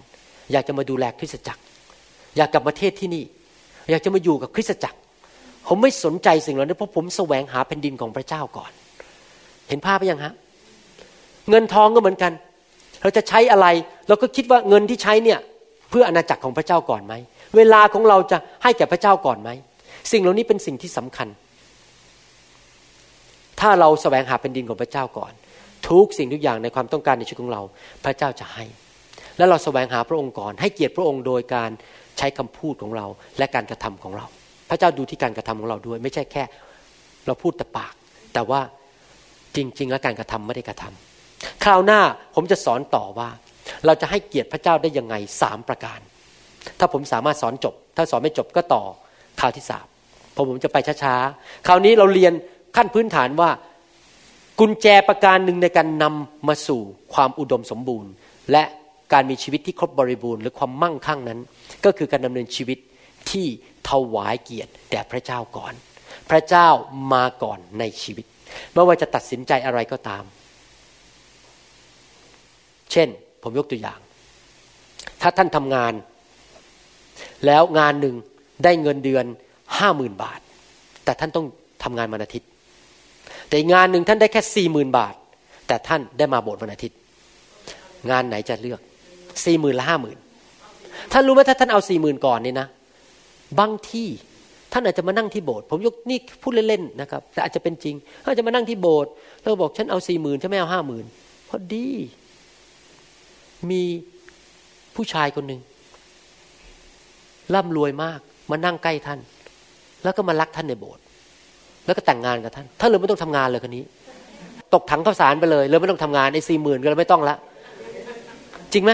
อยากจะมาดูแลคริสตจักร อยากกลับมาเทศที่นี่ อยากจะมาอยู่กับคริสตจักร ผมไม่สนใจสิ่งเหล่านี้เพราะผมแสวงหาแผ่นดินของพระเจ้าก่อน เห็นภาพไปยังฮะเงินทองก็เหมือนกัน เราจะใช้อะไร เราก็คิดว่าเงินที่ใช้เนี่ยเพื่ออาณาจักรของพระเจ้าก่อนไหม เวลาของเราจะให้แก่พระเจ้าก่อนไหม สิ่งเหล่านี้เป็นสิ่งที่สำคัญ ถ้าเราแสวงหาแผ่นดินของพระเจ้าก่อน ทุกสิ่งทุกอย่างในความต้องการในชีวิตของเรา พระเจ้าจะให้ แล้วเราแสวงหาพระองค์ก่อนให้เกียรติพระองค์โดยการใช้คำพูดของเราและการกระทำของเรา พระเจ้าดูที่การกระทำของเราด้วย ไม่ใช่แค่ เราพูดแต่ปาก แต่ว่าจริง ๆ แล้วการกระทำไม่ได้กระทำคราวหน้าผมจะสอนต่อว่า เราจะให้เกียรติพระเจ้าได้ยังไงสามประการ ถ้าผมสามารถสอนจบ ถ้าสอนไม่จบก็ต่อคราวที่สามพอผมจะไปช้าๆ คราวนี้เราเรียน ขั้นพื้นฐานว่ากุญแจประการหนึ่งในการนำมาสู่ความอุดมสมบูรณ์ และการมีชีวิตที่ครบบริบูรณ์หรือความมั่งคั่งนั้น ก็คือการดำเนินชีวิตที่ถวายเกียรติแด่พระเจ้าก่อน พระเจ้ามาก่อนในชีวิตไม่ว่าจะตัดสินใจอะไรก็ตาม เช่น ผมยกตัวอย่าง ถ้าท่านทำงาน แล้วงานหนึ่งได้เงินเดือนห้าหมื่นบาท แต่ท่านต้องทำงานวันอาทิตย์ แต่งานหนึ่งท่านได้แค่สี่หมื่นบาท แต่ท่านได้มาโบสถ์วันอาทิตย์ งานไหนจะเลือกสี่หมื่นละห้าหมื่นท่านรู้ไหมถ้าท่านเอาสี่หมื่นก่อนนี่นะบางที่ท่านอาจจะมานั่งที่โบสถ์ผมยกนี่พูดเล่นๆนะครับ แต่อาจจะเป็นจริงท่านจะมานั่งที่โบสถ์แล้วบอกฉันเอาสี่หมื่นฉันไม่เอาห้าหมื่นพอดี มีผู้ชายคนหนึ่งร่ำรวยมาก มานั่งใกล้ท่าน แล้วก็มารักท่านในโบสถ์ แล้วก็แต่งงานกับท่านท่านเลยไม่ต้องทำงานเลยคนนี้ ตกถังข้าวสารไปเลยเลยไม่ต้องทำงานไอ้สี่หมื่นก็เลยไม่ต้องละ จริงไหม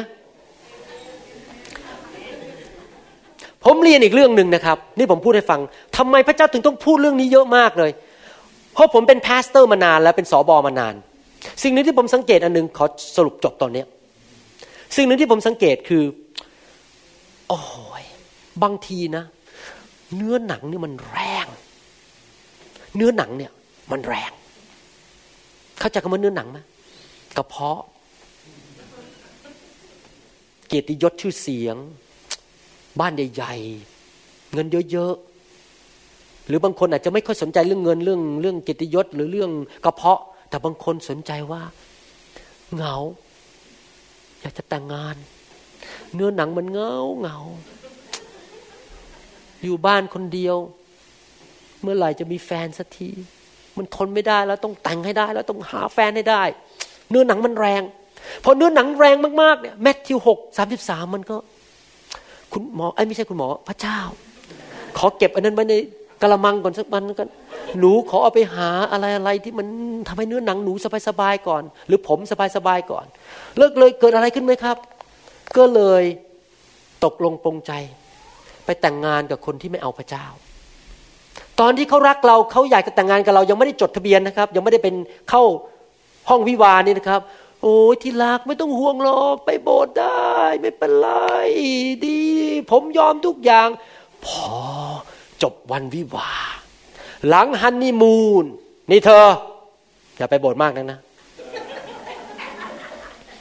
ผมเรียนอีกเรื่องหนึ่งนะครับ นี่ผมพูดให้ฟังทำไมพระเจ้าถึงต้องพูดเรื่องนี้เยอะมากเลย เพราะผมเป็น pastor มานานแล้วเป็นสอบอมานาน สิ่งหนึ่งที่ผมสังเกตอันหนึ่งขอสรุปจบตอนนี้สิ่งหนึ่งที่ผมสังเกตคือโอ้ยบางทีนะ เนื้อหนังนี่มันแรง เนื้อหนังเนี่ย มันแรง เข้าใจคำว่าเนื้อหนังไหมกระเพาะ เกียรติยศชื่อเสียง บ้านใหญ่ๆ เงินเยอะๆ หรือบางคนอาจจะไม่ค่อยสนใจเรื่องเงินเรื่อง เรื่องเกียรติยศหรือเรื่องกระเพาะ แต่บางคนสนใจว่าเหงา อยากจะแต่งงาน เนื้อหนังมันเงาเงาอยู่บ้านคนเดียว เมื่อไหร่จะมีแฟนสักที มันทนไม่ได้แล้วต้องแต่งให้ได้ แล้วต้องหาแฟนให้ได้ เนื้อหนังมันแรง พอเนื้อหนังแรงมากๆเนี่ยแมทธิวหกสามสิบสามมันก็ คุณหมอไอ้ไม่ใช่คุณหมอพระเจ้า ขอเก็บอันนั้นไว้ในกระมังก่อนสักวันกันหนูขอเอาไปหาอะไรอะไรที่มันทำให้เนื้อหนังหนูสบายๆก่อน หรือผมสบายๆก่อน เลิกเลยเกิดอะไรขึ้นไหมครับ ก็เลยตกลงปรงใจ ไปแต่งงานกับคนที่ไม่เอาพระเจ้า ตอนที่เขารักเราเขาอยากจะแต่งงานกับเรายังไม่ได้จดทะเบียนนะครับ ยังไม่ได้เป็นเข้าห้องวิวาห์นี่นะครับ โอ้ยที่รักไม่ต้องห่วงหรอกไปโบสถ์ได้ ไม่เป็นไรดี ผมยอมทุกอย่าง พอจบวันวิวา หลังฮันนีมูนนี่เธอ อย่าไปโบสถ์มากนักนะ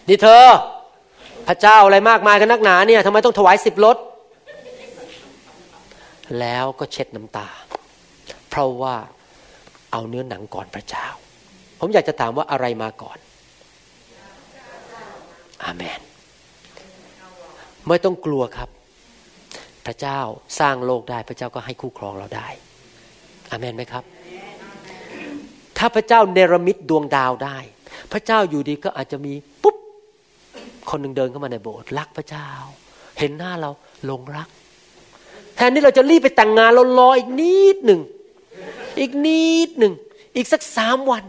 นี่เธอ พระเจ้าอะไรมากมายกันนักหนาเนี่ยทำไมต้องถวายสิบรถแล้วก็เช็ดน้ำตา ราะว่าเอาเนื้อหนังก่อนพระเจ้า ผมอยากจะถามว่าอะไรมาก่อน อาเมน ไม่ต้องกลัวครับ พระเจ้าสร้างโลกได้พระเจ้าก็ให้คู่ครองเราได้ อาเมนไหมครับ ถ้าพระเจ้าเนรมิตดวงดาวได้ พระเจ้าอยู่ดีก็อาจจะมีปุ๊บ คนหนึ่งเดินเข้ามาในโบสถ์รักพระเจ้า เห็นหน้าเราหลงรัก แทนที่เราจะรีบไปแต่งงานเรารออีกนิดหนึ่ง อีกนิดหนึ่ง อีกสักสามวัน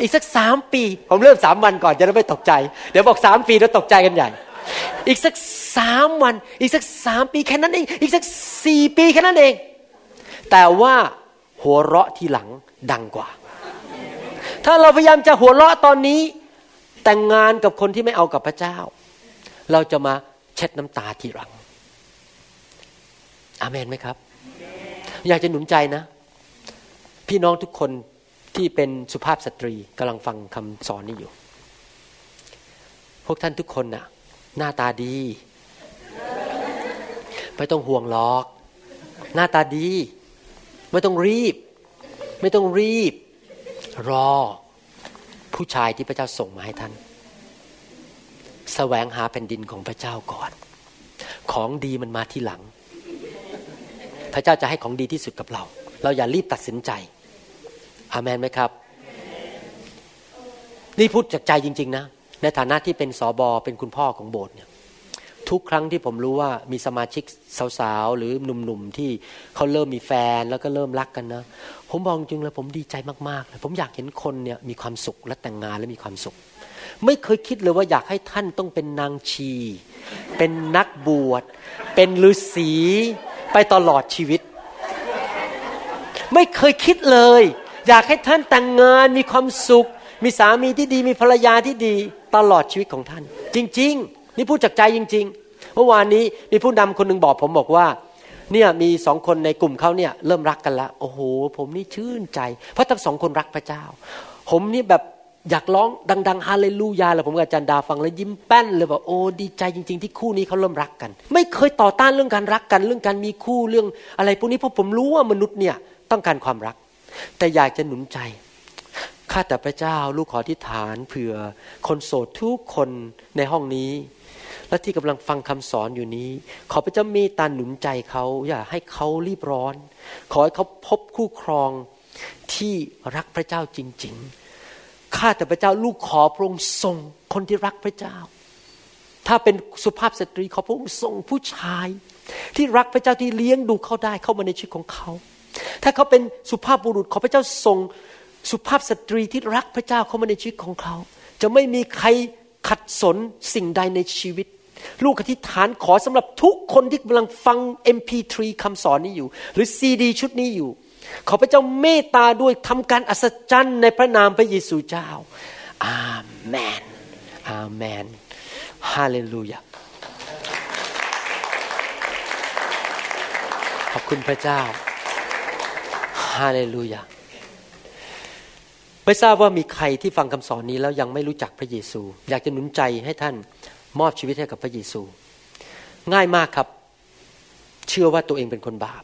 อีกสักสามปี ผมเริ่มสามวันก่อนจะได้ไม่ตกใจ เดี๋ยวบอกสามปีแล้วตกใจกันใหญ่ อีกสักสามวัน อีกสักสามปีแค่นั้นเอง อีกสักสี่ปีแค่นั้นเอง แต่ว่าหัวเราะทีหลังดังกว่า ถ้าเราพยายามจะหัวเราะตอนนี้ แต่งงานกับคนที่ไม่เอากับพระเจ้า เราจะมาเช็ดน้ำตาทีหลัง อาเมนไหมครับ อยากจะหนุนใจนะ พี่น้องทุกคนที่เป็นสุภาพสตรีกำลังฟังคำสอนนี้อยู่ พวกท่านทุกคนน่ะ หน้าตาดี ไม่ต้องห่วงหรอก หน้าตาดี ไม่ต้องรีบ ไม่ต้องรีบ รอ ผู้ชายที่พระเจ้าส่งมาให้ท่านสแสวงหาแผ่นดินของพระเจ้าก่อน ของดีมันมาที่หลัง พระเจ้าจะให้ของดีที่สุดกับเรา เราอย่ารีบตัดสินใจ อาเมนไหมครับ นี่พูดจากใจจริง ๆ นะ ในฐานะที่เป็นสอบอเป็นคุณพ่อของโบสถ์เนี่ยทุกครั้งที่ผมรู้ว่ามีสมาชิกสาวๆ หรือหนุ่มๆ ที่เขาเริ่มมีแฟนแล้วก็เริ่มรักกันนะ ผมบอกจริงเลยผมดีใจมากๆเลยผมอยากเห็นคนเนี่ยมีความสุขและแต่งงานและมีความสุข ไม่เคยคิดเลยว่าอยากให้ท่านต้องเป็นนางชี เป็นนักบวช เป็นฤาษีไปตลอดชีวิต ไม่เคยคิดเลย อยากให้ท่านแต่งงานมีความสุข มีสามีที่ดีมีภรรยาที่ดีตลอดชีวิตของท่าน จริง ๆ นี่พูดจากใจจริง ๆ เมื่อวานนี้มีผู้นำคนหนึ่งบอกผมบอกว่าเนี่ยมีสองคนในกลุ่มเขาเนี่ยเริ่มรักกันล้วโอ้โห ผมนี่ชื่นใจ เพราะทั้งสองคนรักพระเจ้า ผมนี่แบบอยากร้องดัง ๆ ฮาเลลูยาเลยผมกับอาจารย์ดาฟังแล้วยิ้มแป้นเลยบอกโอ้ดีใจจริง ๆ ที่คู่นี้เขาเริ่มรักกัน ไม่เคยต่อต้านเรื่องการรักกัน เรื่องการมีคู่เรื่องอะไรพวกนี้เพราะผมรู้ว่ามนุษย์เนี่ยต้องการความรัก แต่อยากจะหนุนใจ ข้าแต่พระเจ้าลูกขอที่ฐานเผื่อคนโสดทุกคนในห้องนี้ และที่กำลังฟังคำสอนอยู่นี้ ขอพระเจ้าเมตตาหนุนใจเขาอย่าให้เขารีบร้อน ขอให้เขาพบคู่ครองที่รักพระเจ้าจริง ๆ ข้าแต่พระเจ้าลูกขอพระองค์ทรงคนที่รักพระเจ้า ถ้าเป็นสุภาพสตรีขอพระองค์ทรงผู้ชาย ที่รักพระเจ้าที่เลี้ยงดูเขาได้เข้ามาในชีวิตของเขา ถ้าเขาเป็นสุภาพบุรุษขอพระเจ้าทรงสุภาพสตรีที่รักพระเจ้าเข้ามาในชีวิตของเขา จะไม่มีใครขัดสนสิ่งใดในชีวิต ลูกอธิษฐานขอสำหรับทุกคนที่กำลังฟัง MP3 คำสอนนี้อยู่ หรือซีดีชุดนี้อยู่ ขอพระเจ้าเมตตาด้วยทำการอัศจรรย์ในพระนามพระเยซูเจ้า อาเมน อาเมน ฮาเลลูยาขอบคุณพระเจ้า ฮาเลลูยาไม่ทราบว่ามีใครที่ฟังคำสอนนี้แล้วยังไม่รู้จักพระเยซู อยากจะหนุนใจให้ท่านมอบชีวิตให้กับพระเยซู ง่ายมากครับ เชื่อว่าตัวเองเป็นคนบาป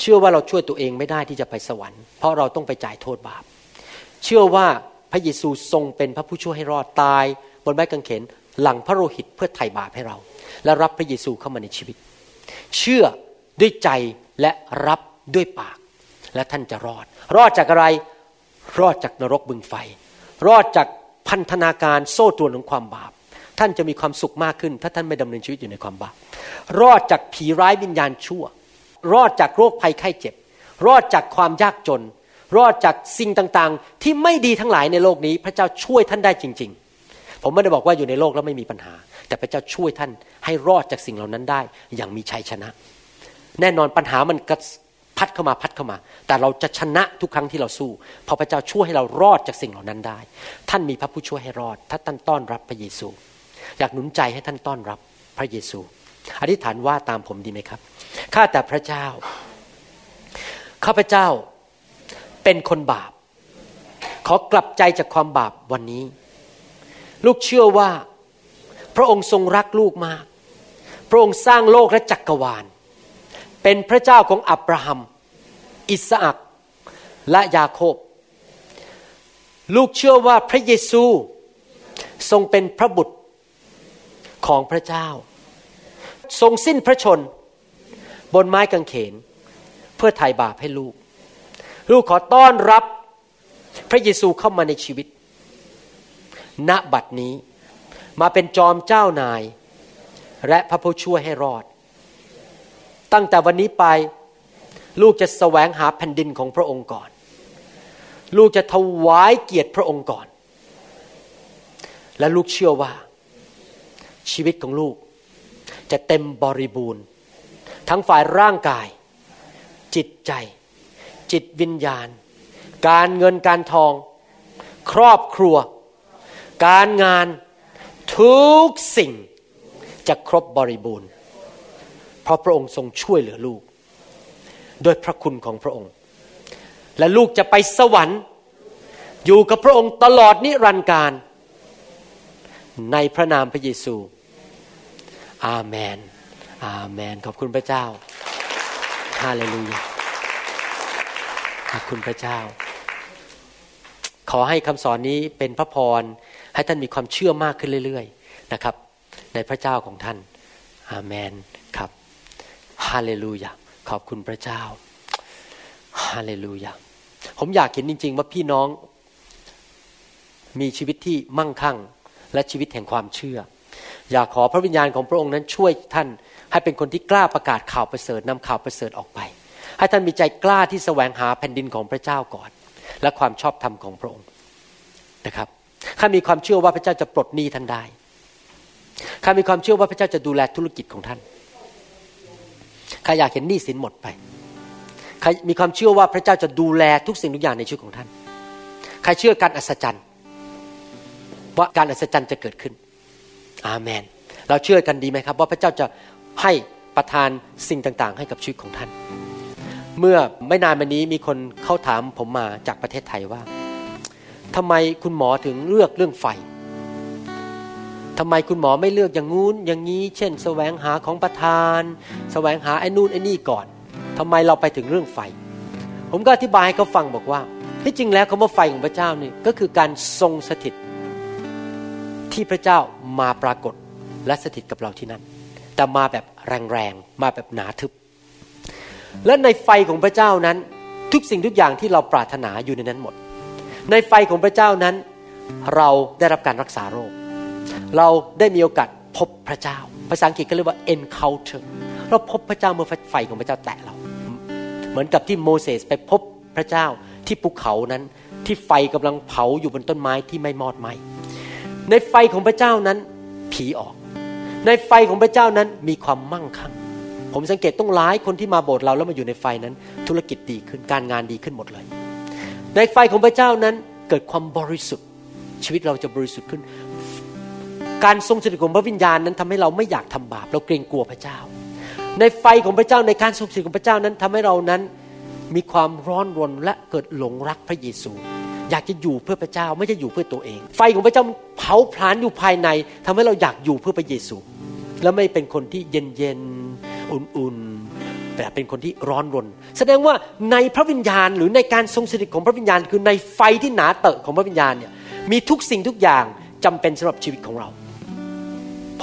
เชื่อว่าเราช่วยตัวเองไม่ได้ที่จะไปสวรรค์เพราะเราต้องไปจ่ายโทษบาป เชื่อว่าพระเยซูทรงเป็นพระผู้ช่วยให้รอดตายบนไม้กางเขนหลังพระโลหิตเพื่อไถ่บาปให้เรา และรับพระเยซูเข้ามาในชีวิต เชื่อด้วยใจและรับด้วยปาก และท่านจะรอด รอดจากอะไร รอดจากนรกบึงไฟ รอดจากพันธนาการโซ่ตรวนของความบาป ท่านจะมีความสุขมากขึ้น ถ้าท่านไม่ดำเนินชีวิตอยู่ในความบาป รอดจากผีร้ายวิญญาณชั่ว รอดจากโรคภัยไข้เจ็บ รอดจากความยากจน รอดจากสิ่งต่างๆ ที่ไม่ดีทั้งหลายในโลกนี้ พระเจ้าช่วยท่านได้จริง ๆ ผมไม่ได้บอกว่าอยู่ในโลกแล้วไม่มีปัญหา แต่พระเจ้าช่วยท่านให้รอดจากสิ่งเหล่านั้นได้ อย่างมีชัยชนะ แน่นอนปัญหามันกระ พัดเข้ามาพัดเข้ามา แต่เราจะชนะทุกครั้งที่เราสู้เพราะพระเจ้าช่วยให้เรารอดจากสิ่งเหล่านั้นได้ ท่านมีพระผู้ช่วยให้รอด ถ้าท่านต้อนรับพระเยซู อยากหนุนใจให้ท่านต้อนรับพระเยซู อธิษฐานว่าตามผมดีไหมครับ ข้าแต่พระเจ้า ข้าพระเจ้าเป็นคนบาป ขอกลับใจจากความบาปวันนี้ ลูกเชื่อว่า พระองค์ทรงรักลูกมาก พระองค์สร้างโลกและจักกรวาล เป็นพระเจ้าของอับราฮัม อิสอักและยาโคบ ลูกเชื่อว่าพระเยซูทรงเป็นพระบุตรของพระเจ้า ทรงสิ้นพระชน บนไม้กางเขน เพื่อไถ่บาปให้ลูก ลูกขอต้อนรับพระเยซูเข้ามาในชีวิต ณบัดนี้มาเป็นจอมเจ้านาย และพระผู้ช่วยให้รอด ตั้งแต่วันนี้ไป ลูกจะแสวงหาแผ่นดินของพระองค์ก่อน ลูกจะถวายเกียรติพระองค์ก่อน และลูกเชื่อว่า ชีวิตของลูกจะเต็มบริบูรณ์ ทั้งฝ่ายร่างกาย จิตใจ จิตวิญญาณ การเงินการทอง ครอบครัว การงานทุกสิ่งจะครบบริบูรณ์ เพราะพระองค์ทรงช่วยเหลือลูก โดยพระคุณของพระองค์ และลูกจะไปสวรรค์ อยู่กับพระองค์ตลอดนิรันดร์การ ในพระนามพระเยซู อาเมน อาเมน ขอบคุณพระเจ้าฮาเลลูยาขอบคุณพระเจ้า ขอให้คำสอนนี้เป็นพระพร ให้ท่านมีความเชื่อมากขึ้นเรื่อย ๆ นะครับ ในพระเจ้าของท่าน อาเมน ฮาเลลูยาขอบคุณพระเจ้าฮาเลลูยาผมอยากเห็นจริง ๆ ว่าพี่น้องมีชีวิตที่มั่งคั่งและชีวิตแห่งความเชื่อ อยากขอพระวิญญาณของพระองค์นั้นช่วยท่านให้เป็นคนที่กล้าประกาศข่าวประเสริฐนำข่าวประเสริฐออกไป ให้ท่านมีใจกล้าที่แสวงหาแผ่นดินของพระเจ้าก่อน และความชอบธรรมของพระองค์นะครับข้ามีความเชื่อว่าพระเจ้าจะปลดหนี้ท่านได้ข้ามีความเชื่อว่าพระเจ้าจะดูแลธุรกิจของท่าน ข้าอยากเห็นหนี้สินหมดไปข้ามีความเชื่อว่าพระเจ้าจะดูแลทุกสิ่งทุกอย่างในชีวิตของท่าน ใครเชื่อการอัศจรรย์ ว่าการอัศจรรย์จะเกิดขึ้น อาเมน เราเชื่อกันดีไหมครับ ว่าพระเจ้าจะให้ประทานสิ่งต่างๆ ให้กับชีวิตของท่าน เมื่อไม่นานมานี้มีคนเข้าถามผมมาจากประเทศไทยว่าทำไมคุณหมอถึงเลือกเรื่องไฟ ทำไมคุณหมอไม่เลือกอย่างงู้นอย่างนี้ เช่น แสวงหาของประทาน แสวงหาไอ้นู่นไอ้นี่ก่อนทำไมเราไปถึงเรื่องไฟ ผมก็อธิบายให้เขาฟังบอกว่า ที่จริงแล้วคำว่าไฟของพระเจ้านี่ก็คือการทรงสถิต ที่พระเจ้ามาปรากฏและสถิตกับเราที่นั่น แต่มาแบบแรงๆมาแบบหนาทึบ และในไฟของพระเจ้านั้น ทุกสิ่งทุกอย่างที่เราปรารถนาอยู่ในนั้นหมด ในไฟของพระเจ้านั้น เราได้รับการรักษาโรค เราได้มีโอกาสพบพระเจ้า ภาษาอังกฤษก็เรียกว่า encounter เราพบพระเจ้าเมื่อไฟของพระเจ้าแตะเรา เหมือนกับที่โมเสสไปพบพระเจ้าที่ภูเขานั้น ที่ไฟกำลังเผาอยู่บนต้นไม้ที่ไม่มอดไหมในไฟของพระเจ้านั้นผีออก ในไฟของพระเจ้านั้นมีความมั่งคั่ง ผมสังเกตต้องหลายคนที่มาโบสถ์เราแล้วมาอยู่ในไฟนั้น ธุรกิจดีขึ้นการงานดีขึ้นหมดเลย ในไฟของพระเจ้านั้นเกิดความบริสุทธิ์ชีวิตเราจะบริสุทธิ์ขึ้น การทรงสถิตของพระวิญญาณนั้นทำให้เราไม่อยากทำบาป เราเกรงกลัวพระเจ้า ในไฟของพระเจ้าในการทรงสถิตของพระเจ้านั้นทำให้เรานั้นมีความร้อนรนและเกิดหลงรักพระเยซู อยากจะอยู่เพื่อพระเจ้าไม่ใช่อยู่เพื่อตัวเอง ไฟของพระเจ้าเผาผลาญอยู่ภายในทำให้เราอยากอยู่เพื่อพระเยซู และไม่เป็นคนที่เย็นเย็นอุ่นๆแต่เป็นคนที่ร้อนรน แสดงว่าในพระวิญญาณหรือในการทรงสถิตของพระวิญญาณ คือในไฟที่หนาเตอะของพระวิญญาณเนี่ยมีทุกสิ่งทุกอย่างจำเป็นสำหรับชีวิตของเรา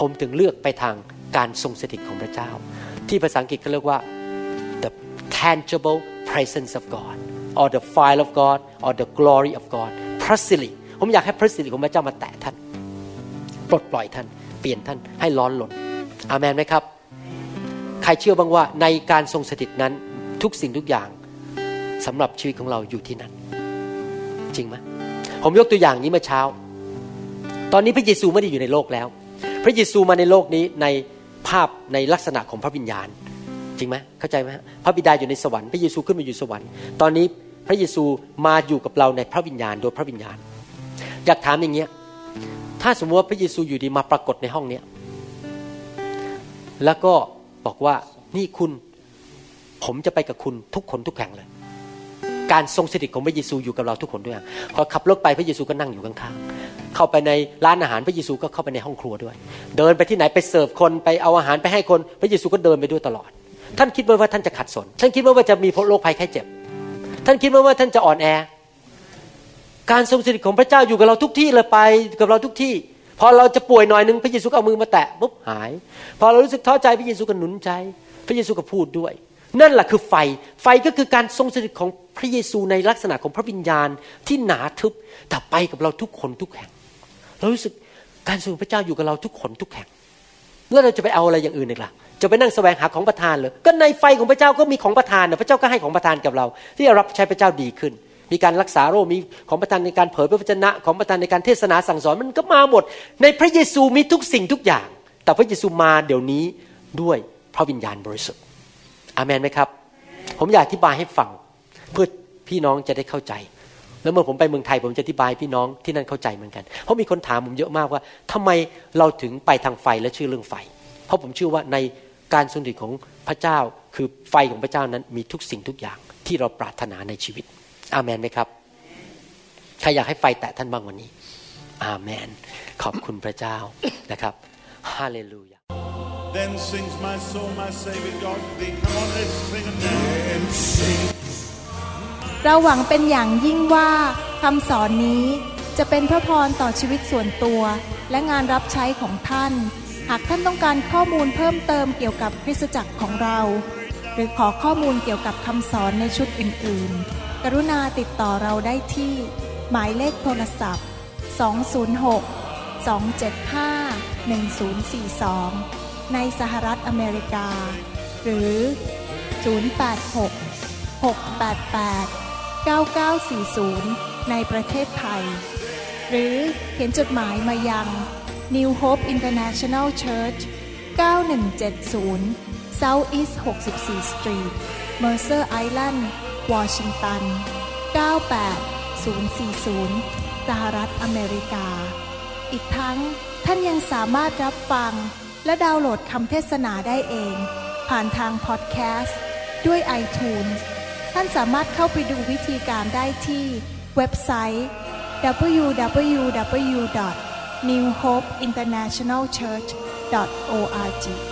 ผมถึงเลือกไปทางการทรงสถิตของพระเจ้า ที่ภาษาอังกฤษเขาเรียกว่า the tangible presence of God or the fire of God or the glory of God พระสิริผมอยากให้พระสิริของพระเจ้ามาแตะท่าน ปลดปล่อยท่าน เปลี่ยนท่านให้ร้อนหลนอามันไหมครับ ใครเชื่อบ้างว่าในการทรงสถิตนั้นทุกสิ่งทุกอย่างสำหรับชีวิตของเราอยู่ที่นั่น จริงไหมผมยกตัวอย่างนี้เมื่อเช้า ตอนนี้พระเยซูไม่ได้อยู่ในโลกแล้ว พระเยซูมาในโลกนี้ในภาพในลักษณะของพระวิญญาณ จริงไหมเข้าใจไหมพระบิดาอยู่ในสวรรค์พระเยซูขึ้นมาอยู่สวรรค์ตอนนี้พระเยซูมาอยู่กับเราในพระวิญญาณโดยพระวิญญาณ อยากถามอย่างเงี้ยถ้าสมมติว่าพระเยซูอยู่ดีมาปรากฏในห้องเนี้ยแล้วก็บอกว่านี่คุณผมจะไปกับคุณทุกคนทุกแห่งเลย การทรงสถิตของพระเยซูอยู่กับเราทุกคนด้วย พอขับรถไปพระเยซูก็นั่งอยู่ข้างๆ เข้าไปในร้านอาหารพระเยซูก็เข้าไปในห้องครัวด้วย เดินไปที่ไหนไปเสิร์ฟคนไปเอาอาหารไปให้คน พระเยซูก็เดินไปด้วยตลอด ท่านคิดว่าท่านจะขัดสน ท่านคิดว่าจะมีโรคภัยไข้เจ็บ ท่านคิดว่าท่านจะอ่อนแอ การทรงสถิตของพระเจ้าอยู่กับเราทุกที่เลยไปกับเราทุกที่ พอเราจะป่วยหน่อยหนึ่งพระเยซูก็เอามือมาแตะปุ๊บหาย พอเรารู้สึกท้อใจพระเยซูก็หนุนใจ พระเยซูก็พูดด้วย นั่นแหละคือไฟ ไฟก็คือการทรงสถิตของพระเยซูในลักษณะของพระวิญญาณที่หนาทึบแต่ไปกับเราทุกคนทุกแห่ง เรารู้สึกการทรงพระเจ้าอยู่กับเราทุกคนทุกแห่ง แล้วเราจะไปเอาอะไรอย่างอื่นอีกล่ะ จะไปนั่งแสวงหาของประทานเลยก็ในไฟของพระเจ้าก็มีของประทานนะพระเจ้าก็ให้ของประทานกับเรา ที่จะรับใช้พระเจ้าดีขึ้น มีการรักษาโรค มีของประทานในการเผยพระวจนะ ของประทานในการเทศนาสั่งสอนมันก็มาหมด ในพระเยซูมีทุกสิ่งทุกอย่าง แต่พระเยซูมาเดี๋ยวนี้ด้วยพระวิญญาณบริสุทธิ์ อามนไหมครับ ผมอยากอธิบายให้ฟังเพื่อพี่น้องจะได้เข้าใจ แล้วเมื่อผมไปเมืองไทย ผมจะอธิบายพี่น้องที่นั่นเข้าใจเหมือนกันเพราะมีคนถามผมเยอะมากว่าทำไมเราถึงไปทางไฟและชื่อเรื่องไฟ เพราะผมเชื่อว่าในการทรงสถิตของพระเจ้าคือไฟของพระเจ้านั้นมีทุกสิ่งทุกอย่างที่เราปรารถนาในชีวิต อาเมนไหมครับใครอยากให้ไฟแตะท่านบ้างวันนี้ อาเมน ขอบคุณพระเจ้านะครับ ฮาเลลูยา Then sings my soul, my Savior God to thee. Come on, let's sing it now. And sing. เราหวังเป็นอย่างยิ่งว่าคำสอนนี้จะเป็นพระพรต่อชีวิตส่วนตัว และงานรับใช้ของท่าน หากท่านต้องการข้อมูลเพิ่มเติมเกี่ยวกับคริสตจักรของเรา หรือขอข้อมูลเกี่ยวกับคำสอนในชุดอื่น ๆ กรุณาติดต่อเราได้ที่ หมายเลขโทรศัพท์ 206 275 1042 ในสหรัฐอเมริกา หรือ 086 688 9940 ในประเทศไทย หรือเขียนจดหมายมายัง New Hope International Church 9170 South East 64 Street Mercer Island Washington 98040 สหรัฐอเมริกา อีกทั้งท่านยังสามารถรับฟัง และดาวน์โหลดคำเทศนาได้เอง ผ่านทางพอดแคสต์ด้วย iTunes ท่านสามารถเข้าไปดูวิธีการได้ที่เว็บไซต์ www.newhopeinternationalchurch.org